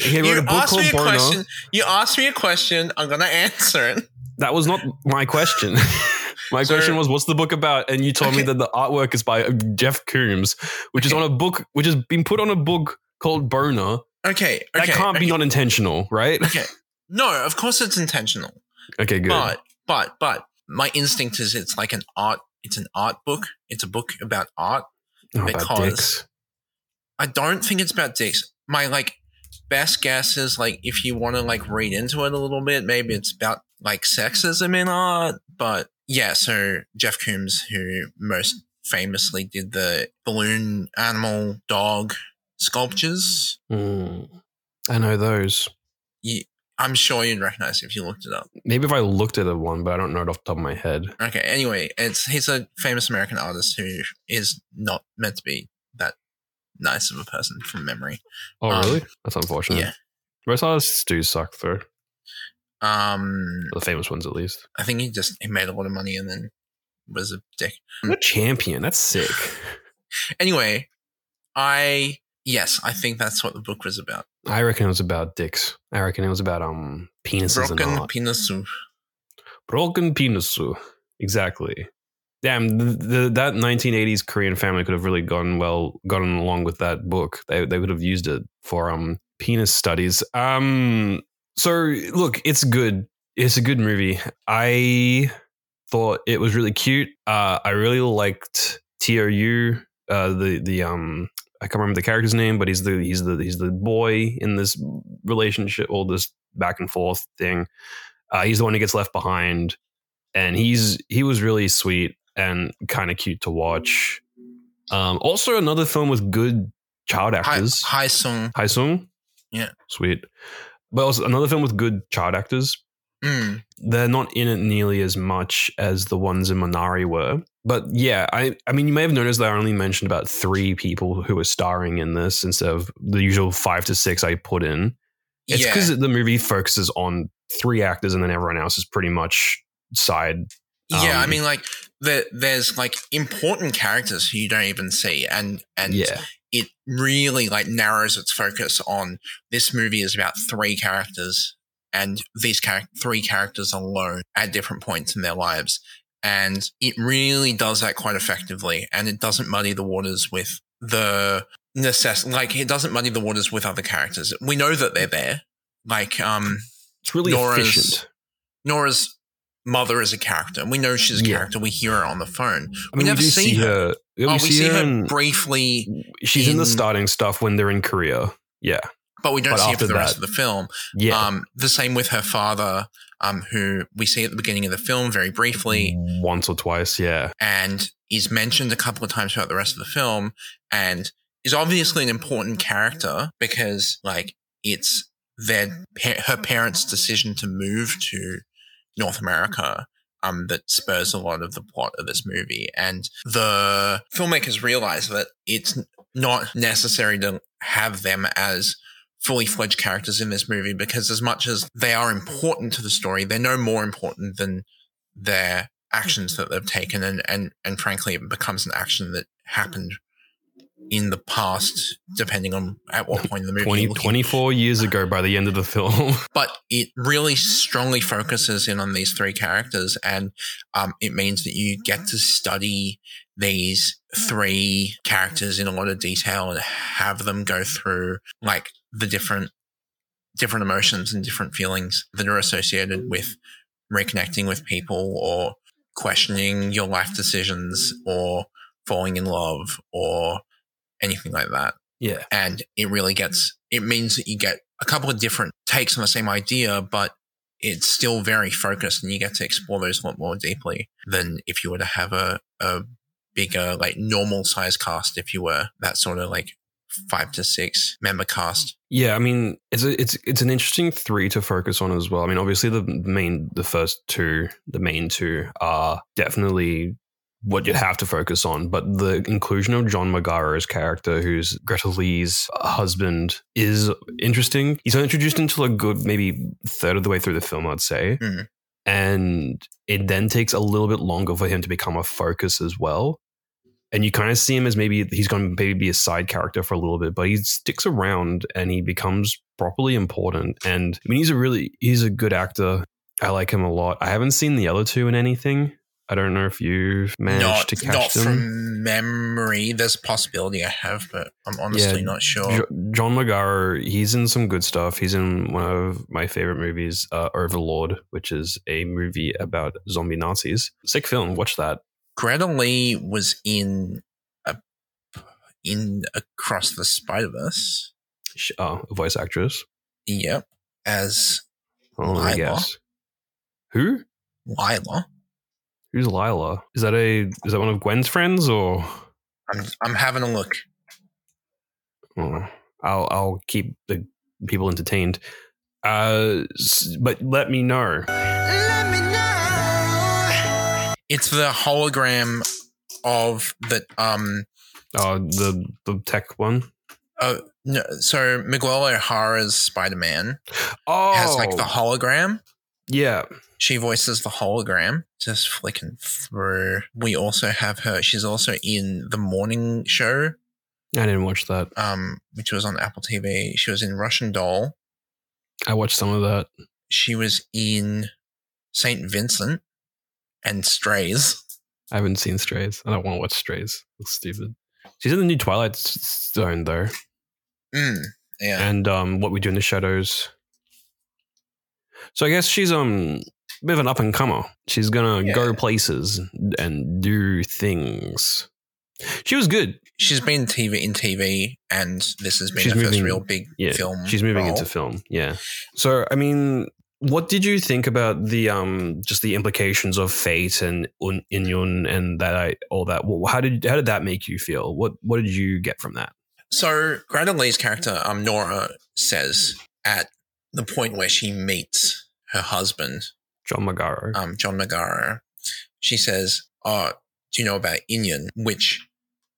he wrote you a book asked called me a Boner. question you asked me a question i'm gonna answer it That was not my question. my Sir- question was, "What's the book about?" And you told me that the artwork is by uh, Jeff Koons, which is on a book, which has been put on a book called Boner. okay That can't be okay. not intentional, right? okay no of course it's intentional Okay, good. But but but my instinct is it's like an art. It's an art book. It's a book about art. About because- dicks. I don't think it's about dicks. My like best guess is like if you want to like read into it a little bit, maybe it's about like sexism in art. But yeah, so Jeff Koons, who most famously did the balloon animal dog sculptures, Mm. I know those. you, I'm sure you'd recognize it if you looked it up. Maybe if I looked at a one, but I don't know it off the top of my head. Okay. Anyway, it's he's a famous American artist who is not meant to be that nice of a person from memory. Oh, Um, really? That's unfortunate. yeah. Most artists do suck, though. Um, The famous ones, at least. I think he just he made a lot of money and then was a dick. What a champion. That's sick. Anyway, I yes, I think that's what the book was about. I reckon it was about dicks. I reckon it was about um penises and Broken art. penis. Broken penisu. Exactly. Damn, the, the, that 1980s Korean family could have really gone well, gotten along with that book. They they would have used it for um penis studies. Um. So look, it's good. It's a good movie. I thought it was really cute. Uh, I really liked Tou. Uh, the the um. I can't remember the character's name, but he's the he's the he's the boy in this relationship or this back and forth thing. Uh, he's the one who gets left behind, and he's he was really sweet and kind of cute to watch. Um, also, another film with good child actors. Hae Sung. Hae Sung, Yeah. sweet. But also another film with good child actors. Mm, They're not in it nearly as much as the ones in Minari were. But yeah, I I mean, you may have noticed that I only mentioned about three people who were starring in this instead of the usual five to six I put in. It's yeah. because the movie focuses on three actors and then everyone else is pretty much side. yeah, I um, mean, like the, there's like important characters who you don't even see, and and yeah, it really like narrows its focus on this movie is about three characters and these char- three characters alone at different points in their lives and it really does that quite effectively and it doesn't muddy the waters with the necess like it doesn't muddy the waters with other characters we know that they're there like um it's really Nora's- efficient. nora's mother is a character we know she's a Yeah. character we hear her on the phone I mean, never we see see her. her. yeah, oh, we see her in- briefly she's in, the starting stuff when they're in Korea. Yeah, but we don't But see after for the rest of the film yeah. Um, the same with her father, um, who we see at the beginning of the film very briefly once or twice. Yeah, and is mentioned a couple of times throughout the rest of the film and is obviously an important character because like it's their her parents' decision to move to North America um, that spurs a lot of the plot of this movie. And the filmmakers realize that it's not necessary to have them as fully fledged characters in this movie because as much as they are important to the story, they're no more important than their actions that they've taken and and and frankly it becomes an action that happened in the past, depending on at what point in the movie. 20, 24 years ago by the end of the film. but it really strongly focuses in on these three characters and um, it means that you get to study these three characters in a lot of detail and have them go through like the different different emotions and different feelings that are associated with reconnecting with people or questioning your life decisions or falling in love or anything like that yeah. and it really gets it means that you get a couple of different takes on the same idea but it's still very focused and you get to explore those a lot more deeply than if you were to have a, a bigger like normal size cast if you were that sort of like five to six member cast Yeah, I mean, it's a, it's it's an interesting three to focus on as well. I mean, obviously the main the first two, the main two are definitely what you'd have to focus on, but the inclusion of John Magaro's character, who's Greta Lee's husband, is interesting. He's introduced into a good maybe third of the way through the film, I'd say, Mhm. and it then takes a little bit longer for him to become a focus as well. And you kind of see him as maybe he's going to maybe be a side character for a little bit, but he sticks around and he becomes properly important. And I mean, he's a really he's a good actor. I like him a lot. I haven't seen the other two in anything. I don't know if you've managed not to catch not them. from memory there's a possibility i have but i'm honestly Yeah, not sure John Magaro, he's in some good stuff. He's in one of my favorite movies, uh, Overlord, which is a movie about zombie Nazis. Sick film. Watch that. Greta lee was in a, in across the spider-verse Sh- Oh, a voice actress. yep as Oh, I Lyla. guess. Who? lyla Who's Lyla? Is that a is that one of Gwen's friends or? i'm, I'm having a look Oh, I'll I'll keep the people entertained. Uh, s- but let me know. It's the hologram of the um Oh, the the tech one. uh no, so miguel o'hara's spider-man Oh, has like the hologram yeah. She voices the hologram. Just flicking through. We also have her. She's also in the morning show, I didn't watch that. um, which was on Apple TV. She was in Russian Doll. I watched some of that. She was in Saint Vincent and Strays. I haven't seen Strays. I don't want to watch Strays. It's stupid. She's in the new Twilight Zone though, Mm, yeah. and um, what we do in the shadows. So I guess she's um a bit of an up and comer. She's gonna Yeah. go places and do things. She was good. She's been TV in TV, and this has been She's her first real big Yeah, film. she's moving role. into film. Yeah. So I mean, what did you think about the um just the implications of fate and un, Inyun and that I all that? How did how did that make you feel? What what did you get from that? So Greta Lee's character, um, Nora, says at the point where she meets her husband, John Magaro. um, John Magaro, she says, "Oh, do you know about Inyan?" Which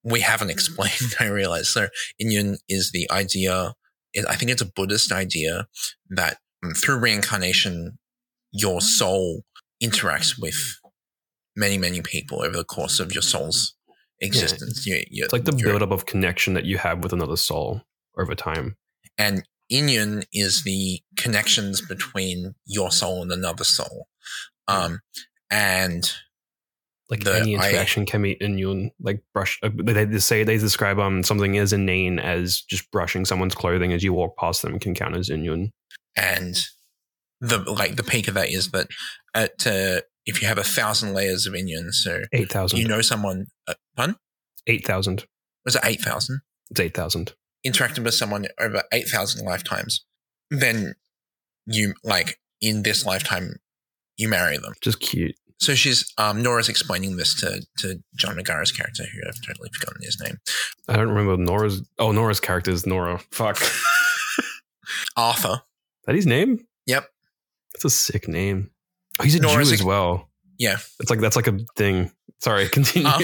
we haven't explained. I realize. So Inyan is the idea. I think it's a Buddhist idea that through reincarnation, your soul interacts with many, many people over the course of your soul's existence. You- you- it's like the buildup of connection that you have with another soul over time. and Inyan is the connections between your soul and another soul. Um, and Like The- any I- interaction can be Inyun. Like brush. Uh, they they say they describe um something as inane as just brushing someone's clothing as you walk past them can count as Inyun. And the like the peak of that is that at uh, if you have a thousand layers of Inyan, so Eight thousand. you know someone. Uh, pun eight thousand. was it eight thousand? It's eight thousand. Interacting with someone over eight thousand lifetimes, then you like in this lifetime you marry them. Just cute. So she's um, Nora's explaining this to to John Magaro's character, who I've totally forgotten his name. I don't remember Nora's. Oh, Nora's character is Nora. Fuck. Arthur. That his name? Yep. That's a sick name. Oh, he's a Nora's Jew as well. Yeah. It's like that's like a thing. Sorry, continue.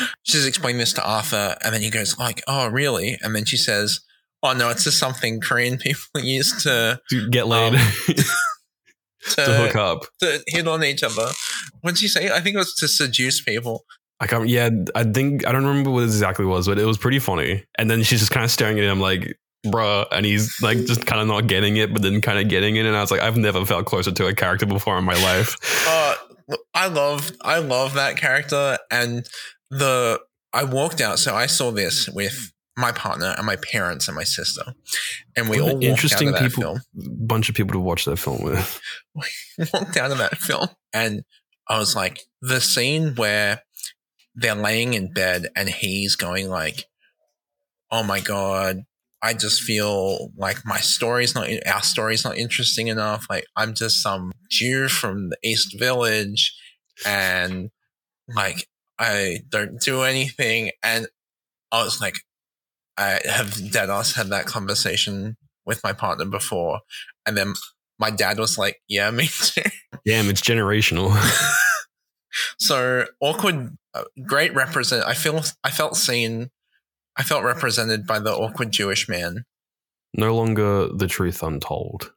Um, she's explaining this to Arthur, and then he goes like, "Oh, really?" And then she says, "Oh no, it's just something Korean people use to to get laid, um, to hook up. to hit on each other." What did she say? I think it was to seduce people. I can't. Yeah, I think I don't remember what it exactly was, but it was pretty funny. And then she's just kind of staring at him like, "Bruh," and he's like just kind of not getting it, but then kind of getting it. And I was like, I've never felt closer to a character before in my life. Uh, I love I love that character and the I walked out so I saw this with my partner and my parents and my sister and we What all walked interesting out of that people- film Bunch of people to watch that film with. walked out of that film and I was like the scene where they're laying in bed and he's going like oh my god I just feel like my story's not our story's not interesting enough. Like I'm just some Jew from the East Village and like I don't do anything. And I was like I have dead ass had that conversation with my partner before. And then my dad was like yeah me too. Damn, it's generational. so awkward uh, great represent i feel i felt seen i felt represented by the awkward jewish man no longer the truth untold.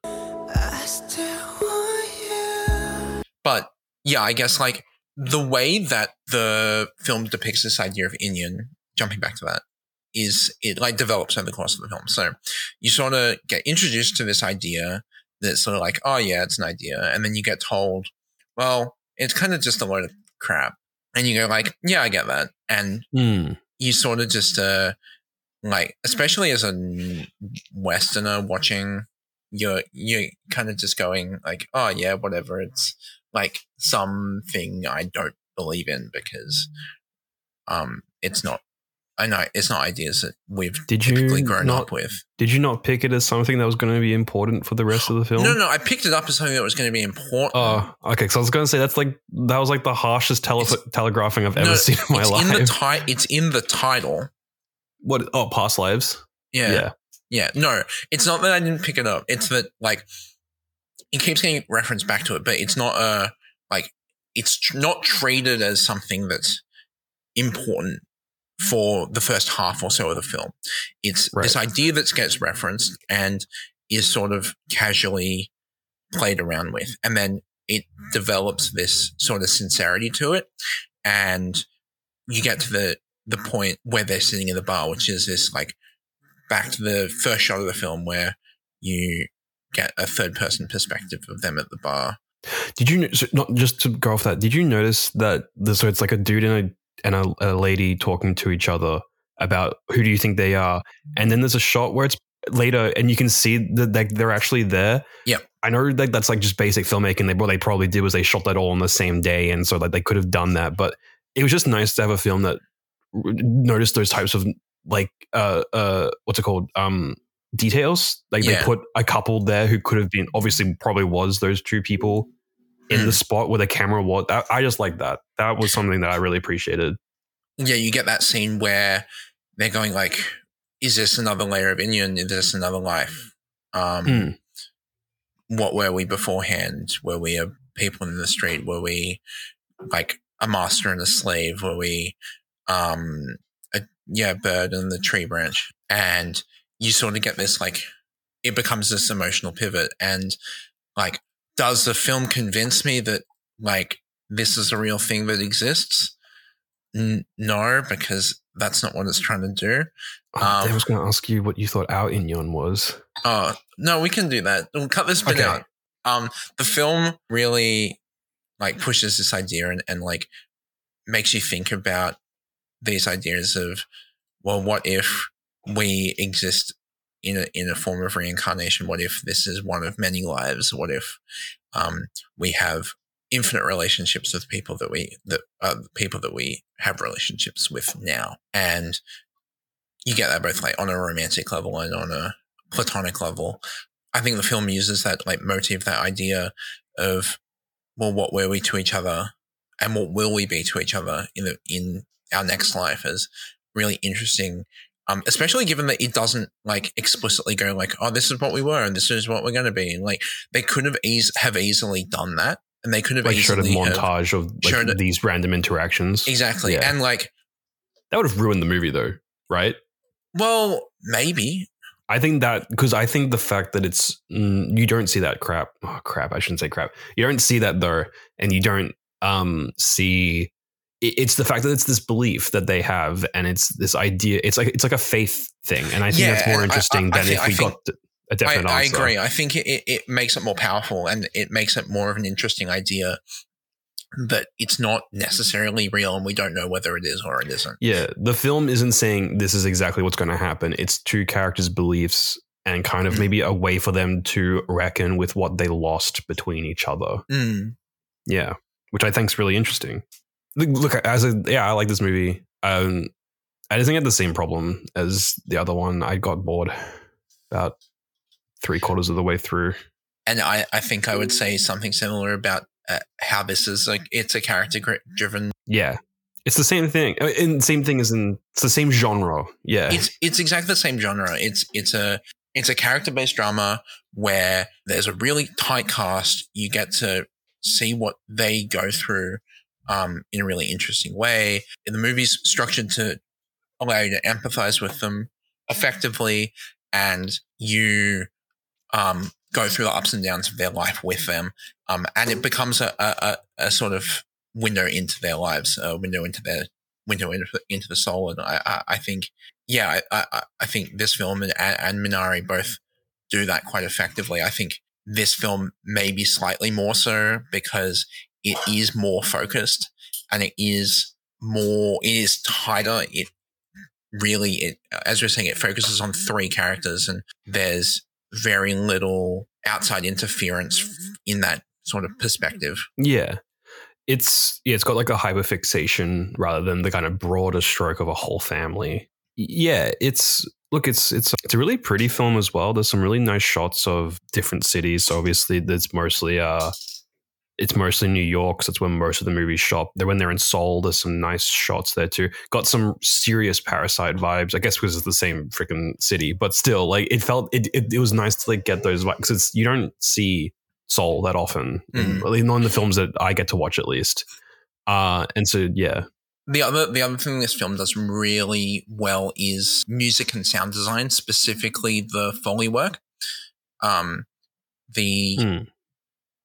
but yeah i guess like the way that the film depicts this idea of Inyan, jumping back to that, is it like develops over the course of the film. So you sort of get introduced to this idea that's sort of like, oh yeah, it's an idea, and then you get told, well, it's kind of just a load of crap, and you go like, yeah, I get that, and Hmm. You sort of just uh like especially as a westerner watching you're you're kind of just going like oh yeah whatever it's like something i don't believe in because um it's not i know it's not ideas that we've Did you typically grown not- up with Did you not pick it as something that was going to be important for the rest of the film? no no i picked it up as something that was going to be important Oh, okay. So I was going to say that's like that was like the harshest tele- telegraphing I've ever No, seen in my it's life. in the ti- it's in the title what? Oh, past lives. yeah Yeah, no, it's not that I didn't pick it up. It's that like it keeps getting referenced back to it, but it's not a like it's not treated as something that's important for the first half or so of the film. It's Right. this idea that gets referenced and is sort of casually played around with, and then it develops this sort of sincerity to it, and you get to the the point where they're sitting in the bar, which is this like back to the first shot of the film where you get a third person perspective of them at the bar. Did you so not just to go off that? Did you notice that? The, so it's like a dude in a and a, a lady talking to each other about who do you think they are, and then there's a shot where it's later and you can see that like they're actually there. Yeah. I know like that's like just basic filmmaking. They what they probably did was they shot that all on the same day, and so like they could have done that. But it was just nice to have a film that noticed those types of like uh uh what's it called um details. Like Yeah. they put a couple there who could have been obviously probably was those two people in Mm. the spot where the camera was. I, I just like that. That was something that I really appreciated. Yeah, you get that scene where they're going like, "Is this another layer of Inyan? Is this another life? Um, Hmm. What were we beforehand? Were we a people in the street? Were we like a master and a slave? Were we, um, a yeah, bird in the tree branch?" And you sort of get this like, it becomes this emotional pivot, and like, does the film convince me that like this is a real thing that exists? N- no, because that's not what it's trying to do. Oh, I Um, was going to ask you what you thought our Inyon was. Oh no, we can do that. We'll cut this bit Okay. out. Um, the film really like pushes this idea and, and like makes you think about these ideas of well, what if we exist in a in a form of reincarnation? What if this is one of many lives? What if um, we have infinite relationships with people that we that uh, people that we have relationships with now, and you get that both like on a romantic level and on a platonic level. I think the film uses that like motive, that idea of well, what were we to each other, and what will we be to each other in the in our next life as really interesting. Um, especially given that it doesn't like explicitly go like, oh, this is what we were and this is what we're going to be. And like they could have eas- have easily done that, and they could have Like showed a montage of like it- these random interactions. exactly. Yeah. And like, That would have ruined the movie though, right? well, maybe I think that because I think the fact that it's mm, you don't see that crap. Oh crap! I shouldn't say crap. You don't see that though, and you don't um see it's the fact that it's this belief that they have, and it's this idea. It's like it's like a faith thing, and I think Yeah, that's more and I- interesting I- I than think- if I we think- got a definite I, I answer. agree. I think it, it, makes it more powerful and it makes it more of an interesting idea that it's not necessarily real and we don't know whether it is or it isn't. Yeah, the film isn't saying this is exactly what's going to happen. It's two characters' beliefs and kind of Mm. maybe a way for them to reckon with what they lost between each other. Mm. Yeah, which I think is really interesting. Look, as a yeah, I like this movie. Um, I didn't have the same problem as the other one. I got bored about three quarters of the way through. And I, I think I would say something similar about uh, how this is like it's a character driven. Yeah, it's the same thing. I mean, And same thing as in it's the same genre. Yeah, It's it's exactly the same genre. It's it's a it's a character based drama where there's a really tight cast. You get to see what they go through um, in a really interesting way. And the movie's structured to allow you to empathize with them effectively, and you um, go through the ups and downs of their life with them. Um, and it becomes a, a, a, sort of window into their lives, a window into their window into, the soul. And I, I, I think, yeah, I, I, I think this film and, and Minari both do that quite effectively. I think this film maybe slightly more so because it is more focused and it is more, it is tighter. It really, it, as we're saying, it focuses on three characters and there's very little outside interference in that sort of perspective. Yeah. It's yeah, it's got like a hyperfixation rather than the kind of broader stroke of a whole family. Yeah, it's look, it's it's it's a really pretty film as well. There's some really nice shots of different cities. So obviously, there's mostly uh, it's mostly New York. So that's where most of the movies shot. Then when they're in Seoul, there's some nice shots there too. Got some serious Parasite vibes. I guess because it's the same freaking city, but still, like it felt it. It, it was nice to like get those vibes because you don't see Seoul that often, Mm. at least not in the films that I get to watch at least. Uh, and so yeah, The other the other thing this film does really well is music and sound design, specifically the foley work. Um, the Hmm.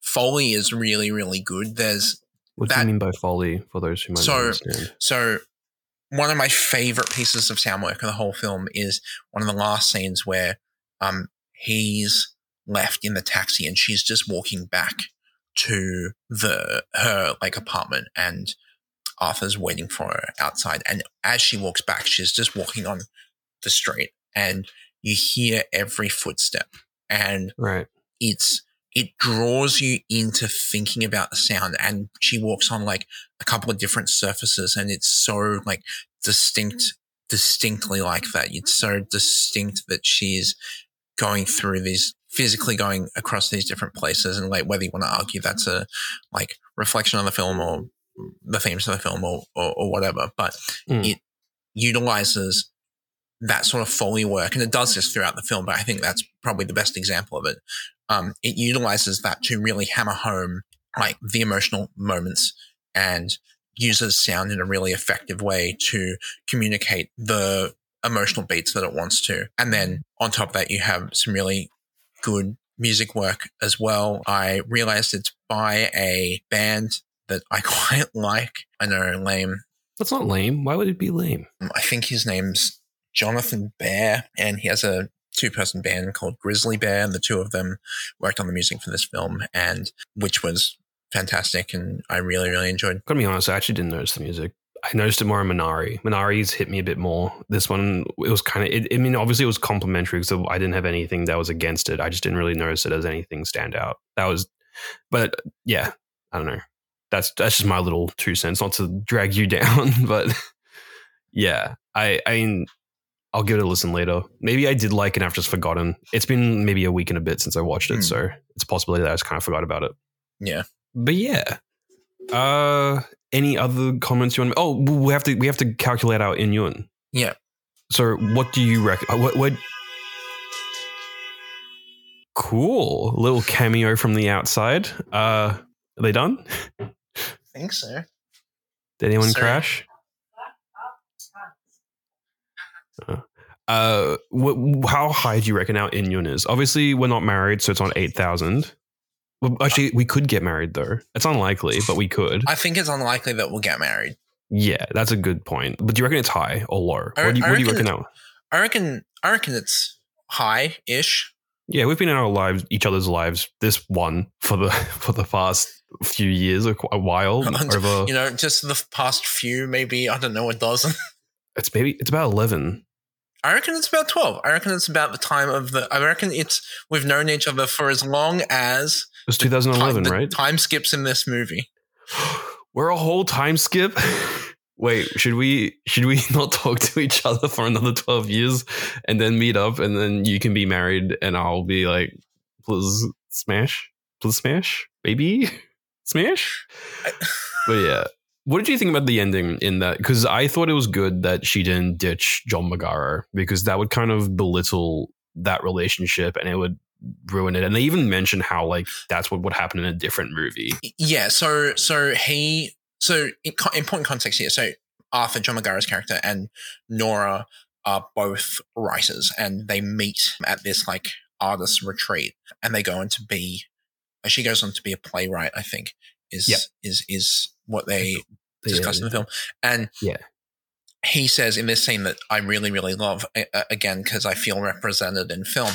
Foley is really really good. There's what do you mean by foley for those who might So- understand? so one of my favorite pieces of sound work in the whole film is one of the last scenes where um he's left in the taxi and she's just walking back to the her like apartment and Arthur's waiting for her outside and as she walks back she's just walking on the street and you hear every footstep and Right. it's it draws you into thinking about the sound and she walks on like a couple of different surfaces and it's so like distinct distinctly like that it's so distinct that she's going through these physically going across these different places and like whether you want to argue that's a like reflection on the film or the themes of the film or or, or whatever but Mm. it utilizes that sort of foley work and it does this throughout the film but i think that's probably the best example of it um, it utilizes that to really hammer home like the emotional moments and uses sound in a really effective way to communicate the emotional beats that it wants to. And then on top of that, you have some really good music work as well. I realized it's by a band that I quite like. I know, lame. That's not lame. Why would it be lame? I think his name's Jonathan Bear, and he has a two person band called Grizzly Bear, and the two of them worked on the music for this film, and which was fantastic, and I really, really enjoyed. Gotta be honest, I actually didn't notice the music. I noticed it more in Minari. Minari's hit me a bit more. This one, it was kind of, I mean, obviously it was complimentary because I didn't have anything that was against it. I just didn't really notice it as anything stand out. That was, but yeah, I don't know. That's that's just my little two cents, not to drag you down, but yeah, I I mean, I'll give it a listen later. Maybe I did like it and I've just forgotten. It's been maybe a week and a bit since I watched it, Hmm. so it's a possibility that I just kind of forgot about it. Yeah. But yeah. Uh any other comments you want to Oh, we have to we have to calculate our in yun. Yeah. So what do you reckon? What what Cool. Little cameo from the outside. Uh are they done? I think so. Did anyone crash? Uh, wh- how high do you reckon our in yun is? Obviously, we're not married, so it's on eight thousand. Well, actually, we could get married though. It's unlikely, but we could. I think it's unlikely that we'll get married. Yeah, that's a good point. But do you reckon it's high or low? I- What do you, what do you reckon now? I reckon. I reckon it's high-ish. Yeah, we've been in our lives, each other's lives, this one for the for the past few years, or qu- a while. over, You know, just the past few, maybe I don't know, a dozen. it's maybe it's about eleven. I reckon it's about twelve. I reckon it's about the time of the. I reckon it's we've known each other for as long as It was 2011, time, the right? time skips in this movie. We're a whole time skip. Wait, should we should we not talk to each other for another 12 years and then meet up and then you can be married and I'll be like, please smash? Please smash? Baby? Smash? But yeah. What did you think about the ending in that? Because I thought it was good that she didn't ditch John Magaro because that would kind of belittle that relationship and it would ruin it. And they even mentioned how like that's what would happen in a different movie. Yeah. So so he so in important context here. So Arthur John Magaro's character and Nora are both writers, and they meet at this like artist retreat, and they go on to be. She goes on to be a playwright. I think is Yeah. is is what they Yeah. discuss in the film. And Yeah. he says in this scene that I really, really love again because I feel represented in film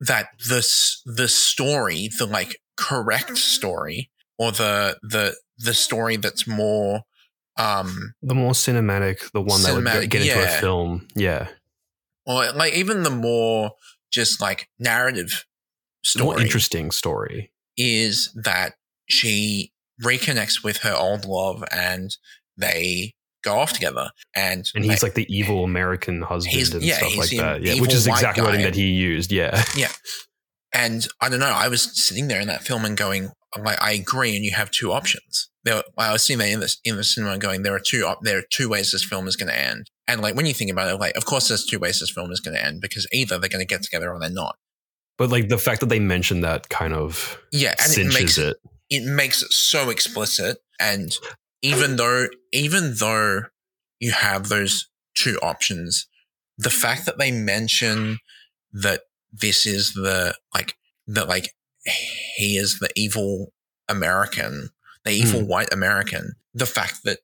that this the story, the like correct story, or the the the story that's more um the more cinematic, the one that would Cinematic, get into yeah. a film. Yeah, or like even the more just like narrative the more story interesting story. is that she reconnects with her old love and they go off together and And he's like the evil American husband and yeah, stuff like that. Yeah, which is exactly wording that he used. Yeah, yeah. And I don't know. I was sitting there in that film and going, like, I agree. And you have two options. There, I was sitting there in the in the cinema and going, there are two op- there are two ways this film is going to end. And like when you think about it, like, of course, there's two ways this film is going to end because either they're going to get together or they're not. but like the fact that they mentioned that kind of Yeah, and it cinches makes it. It makes it so explicit. And even though even though you have those two options, the fact that they mention that this is the like that like he is the evil American, the hmm. evil white American, the fact that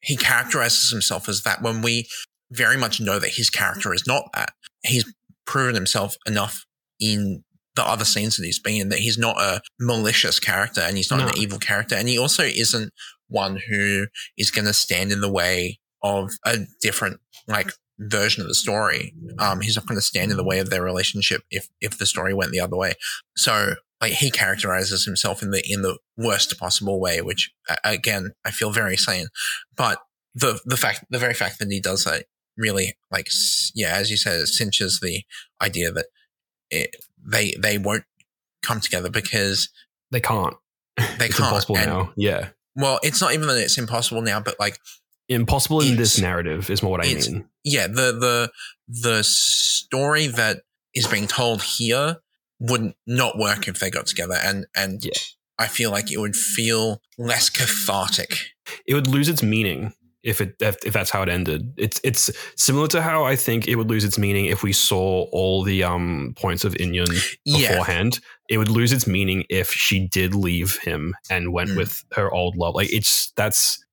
he characterizes himself as that when we very much know that his character is not that. He's proven himself enough in the other scenes that he's been in that he's not a malicious character and he's not No. an evil character. And he also isn't one who is going to stand in the way of a different like version of the story. Um he's not going to stand in the way of their relationship if if the story went the other way. So like he characterizes himself in the in the worst possible way which again i feel very sane. But the the fact the very fact that he does that really like yeah as you said it cinches the idea that it, they they won't come together because They can't. they it's can't impossible And- now. Yeah, well it's not even that it's impossible now but like impossible in this narrative is more what I mean. yeah the the the story that is being told here would not work if they got together and and Yeah. i feel like it would feel less cathartic It would lose its meaning if it if, that's how it ended. It's it's similar to how I think it would lose its meaning if we saw all the um points of yeah beforehand. It would lose its meaning if she did leave him and went Mm. with her old love. Like it's that's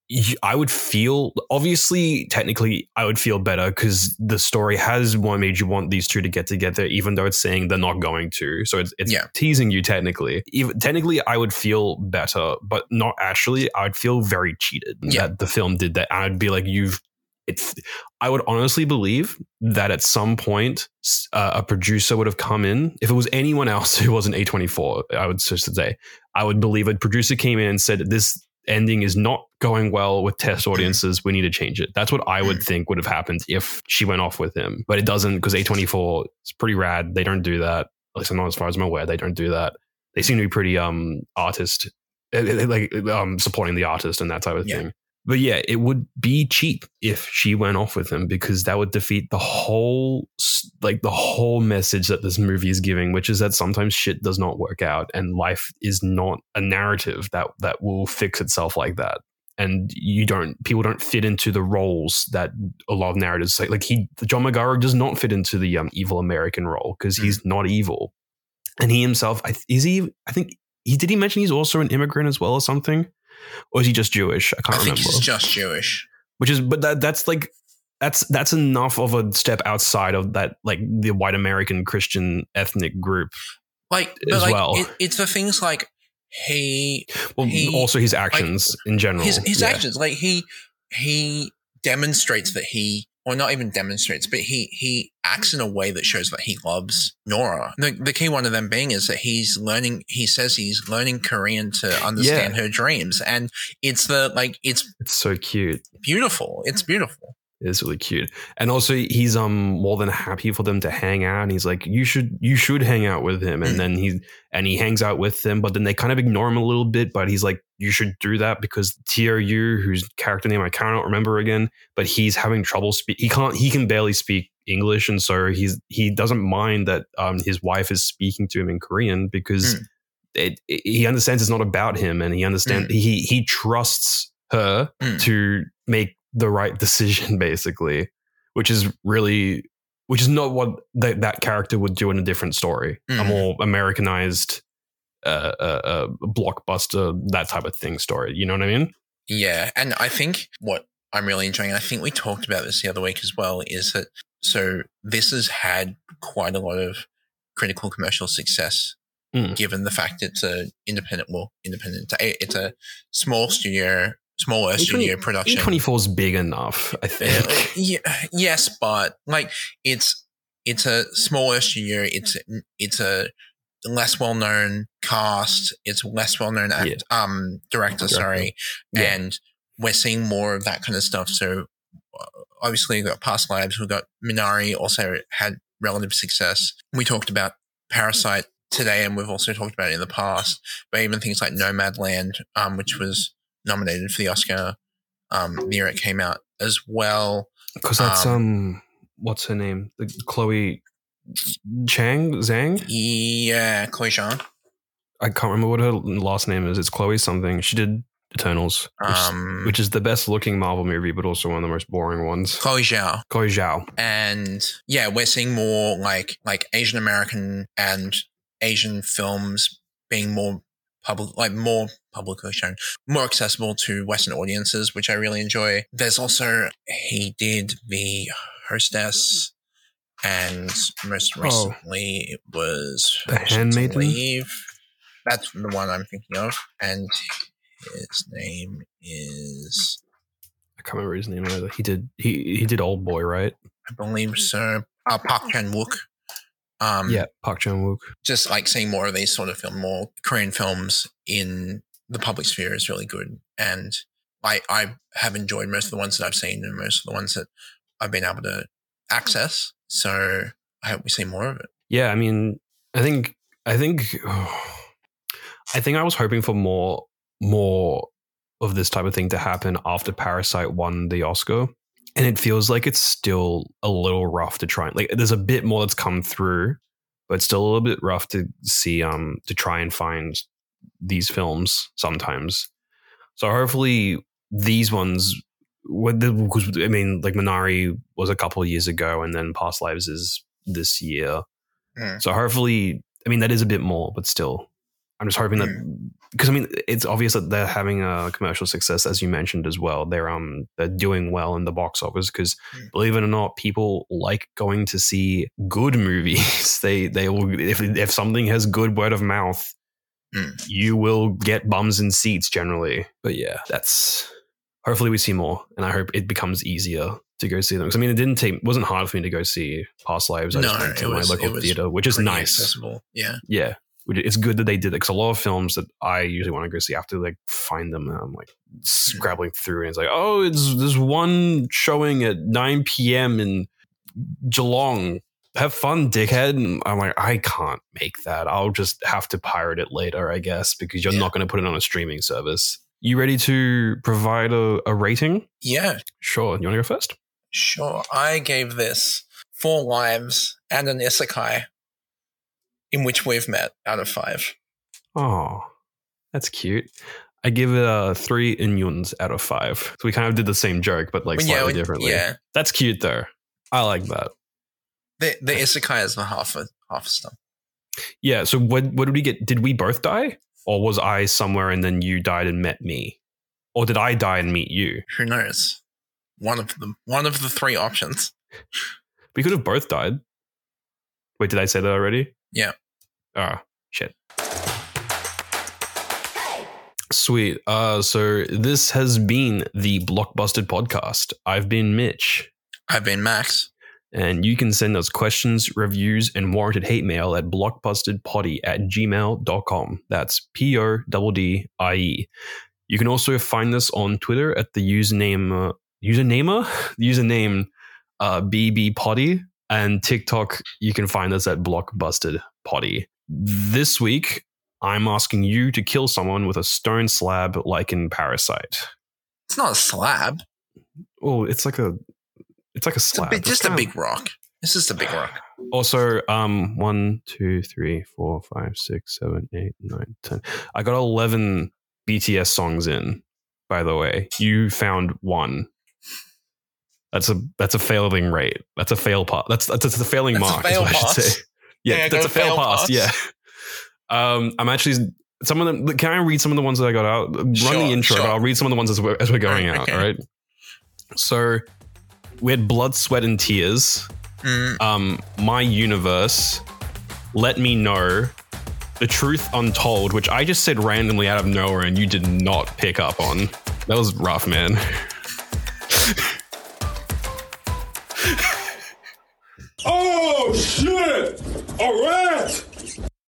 I would feel obviously technically I would feel better because the story has one made you want these two to get together, even though it's saying they're not going to. So it's, it's Yeah. teasing you technically. Even technically, I would feel better, but not actually. I'd feel very cheated Yeah. that the film did that. I'd be like, you've. It's. I would honestly believe that at some point uh, a producer would have come in. If it was anyone else who wasn't A24, I would just say, I would believe a producer came in and said, this ending is not going well with test audiences. We need to change it. That's what I would think would have happened if she went off with him. But it doesn't because A24 is pretty rad. They don't do that. At least not as far as I'm aware, they don't do that. They seem to be pretty um artist eh, eh, like um supporting the artist and that type of Yeah. thing. But yeah, it would be cheap if she went off with him because that would defeat the whole like the whole message that this movie is giving, which is that sometimes shit does not work out and life is not a narrative that that will fix itself like that. And you don't people don't fit into the roles that a lot of narratives like like he John Magaro does not fit into the um, evil American role because Mm. he's not evil. And he himself, I, is he? I think he did. He mention he's also an immigrant as well, or something, or is he just Jewish? I i can't think remember. he's just jewish which is but that that's like that's that's enough of a step outside of that like the white American Christian ethnic group. Like, but As like well. it, it's the things like he Well, He- also his actions in general. his his Yeah. actions like he he demonstrates that he or not even demonstrates but he he acts in a way that shows that he loves nora the, the key one of them being is that he's learning he says he's learning korean to understand her dreams and it's the like it's It's so cute. beautiful it's beautiful It's really cute. And also he's um more than happy for them to hang out. And he's like, you should you should hang out with him. And Mm. then he and he hangs out with them, but then they kind of ignore him a little bit. But he's like, you should do that because Teo Yoo, whose character name I cannot remember again, but he's having trouble speak he can't he can barely speak English. And so he's he doesn't mind that um his wife is speaking to him in Korean because Mm. it, it- he understands it's not about him and he understands he he trusts her Mm. to make the right decision basically which is really which is not what that that character would do in a different story a Mhm. more americanized uh, uh, uh, blockbuster that type of thing story you know what i mean Yeah, and I think what I'm really enjoying, I think we talked about this the other week as well, is that so this has had quite a lot of critical commercial success, Mm. given the fact it's a independent, well, independent, it's a, small studio, smaller studio production. A24 is big enough i Uh, think yeah, yes, but like it's it's a smaller studio. It's it's a less well known cast. It's less well known act, Yeah. um director. Director. Sorry, Yeah. and we're seeing more of that kind of stuff. So uh, obviously, we've got Past Lives. We've got Minari also had relative success. We talked about Parasite today, and we've also talked about it in the past. But even things like Nomadland, um, which was nominated for the Oscar um, the year it came out as well. because that's um, um what's her name the chloe chang? Zhang? Yeah, Chloe Zhang. i can't remember what her last name is. It's chloe something. She did eternals which, Um, which is the best looking marvel movie but also one of the most boring ones. Chloe Zhao. chloe zhao. And yeah, we're seeing more like like Asian American and Asian films being more public, like more publicly shown, more accessible to Western audiences, which I really enjoy. There's also he did the hostess, and most Oh. recently it was The Handmaiden? Leave. That's the one I'm thinking of, and his name is I can't remember his name either. He did he he did Old Boy, right? I believe so. Uh, Park Chan Wook. Um, yeah, Park Chan Wook. just like seeing more of these sort of film, more Korean films in the public sphere is really good. And I, I have enjoyed most of the ones that I've seen and most of the ones that I've been able to access. So I hope we see more of it. Yeah, I mean, I think I think I think I was hoping for more more of this type of thing to happen after Parasite won the Oscar. And it feels like it's still a little rough to try. Like there's a bit more that's come through, but it's still a little bit rough to see um to try and find these films sometimes. So hopefully these ones because I mean like Minari was a couple of years ago and then Past Lives is this year. Mm. So hopefully I mean that is a bit more, but still I'm just hoping that because I mean it's obvious that they're having a commercial success as you mentioned as well. They're um they're doing well in the box office because Mm. believe it or not, people like going to see good movies. they they will if if something has good word of mouth, Mm. you will get bums in seats generally. But yeah, that's hopefully we see more, and I hope it becomes easier to go see them because I mean, it didn't take it wasn't hard for me to go see Past Lives. I just No, went to it my was- local theater, which is nice accessible. Yeah. yeah it's good that they did it because a lot of films that i usually want to go see I have to like find them and i'm like scrabbling mm. through and it's like oh it's there's one showing at 9 p.m in geelong have fun dickhead and i'm like i can't make that i'll just have to pirate it later i guess because you're Yeah. not going to put it on a streaming service you ready to provide a, a rating Yeah. sure you want to go first Sure. I gave this four lives and an isekai in which we've met out of five. Oh, that's cute. I give it a three inyuns out of five. So we kind of did the same joke, but like slightly when- differently. Yeah. That's cute though. I like that. The the isekai is the half of half stuff. Yeah. So what what did we get? Did we both die? Or was I somewhere and then you died and met me? Or did I die and meet you? Who knows? one of them, one of the three options. We could have both died. Wait, did I say that already? Yeah. Ah, shit. Sweet. Uh, so this has been the Blockbusted podcast. I've been Mitch, I've been Max. And you can send us questions, reviews, and warranted hate mail at blockbustedpoddie at gmail.com. That's P O D D I E. You can also find us on Twitter at the username uh, usernamer username uh, BB Poddie and TikTok. You can find us at Blockbusted Poddie. This week, I'm asking you to kill someone with a stone slab, like in Parasite. It's not a slab. Oh, it's like a, it's like a It's a slab. big, It's just a big rock. It's just a big rock. Also, um, one, two, three, four, five, six, seven, eight, nine, ten. I got eleven BTS songs in. By the way, you found one. That's a that's a failing rate. That's a fail pass. That's that's, a failing That's a mark. is fail what I should pass? say. Yeah, Yeah, I a fail, fail pass. pass. Yeah. Um, I'm actually some of them. Can I read some of the ones that I got out? Run Sure, the intro, sure. but I'll read some of the ones as we're, as we're going out. okay. All right. So we had blood, sweat, and tears Mm, um, My Universe, Let Me Know, The Truth Untold, which I just said randomly out of nowhere and you did not pick up on. That was rough, man. Oh shit! A rat!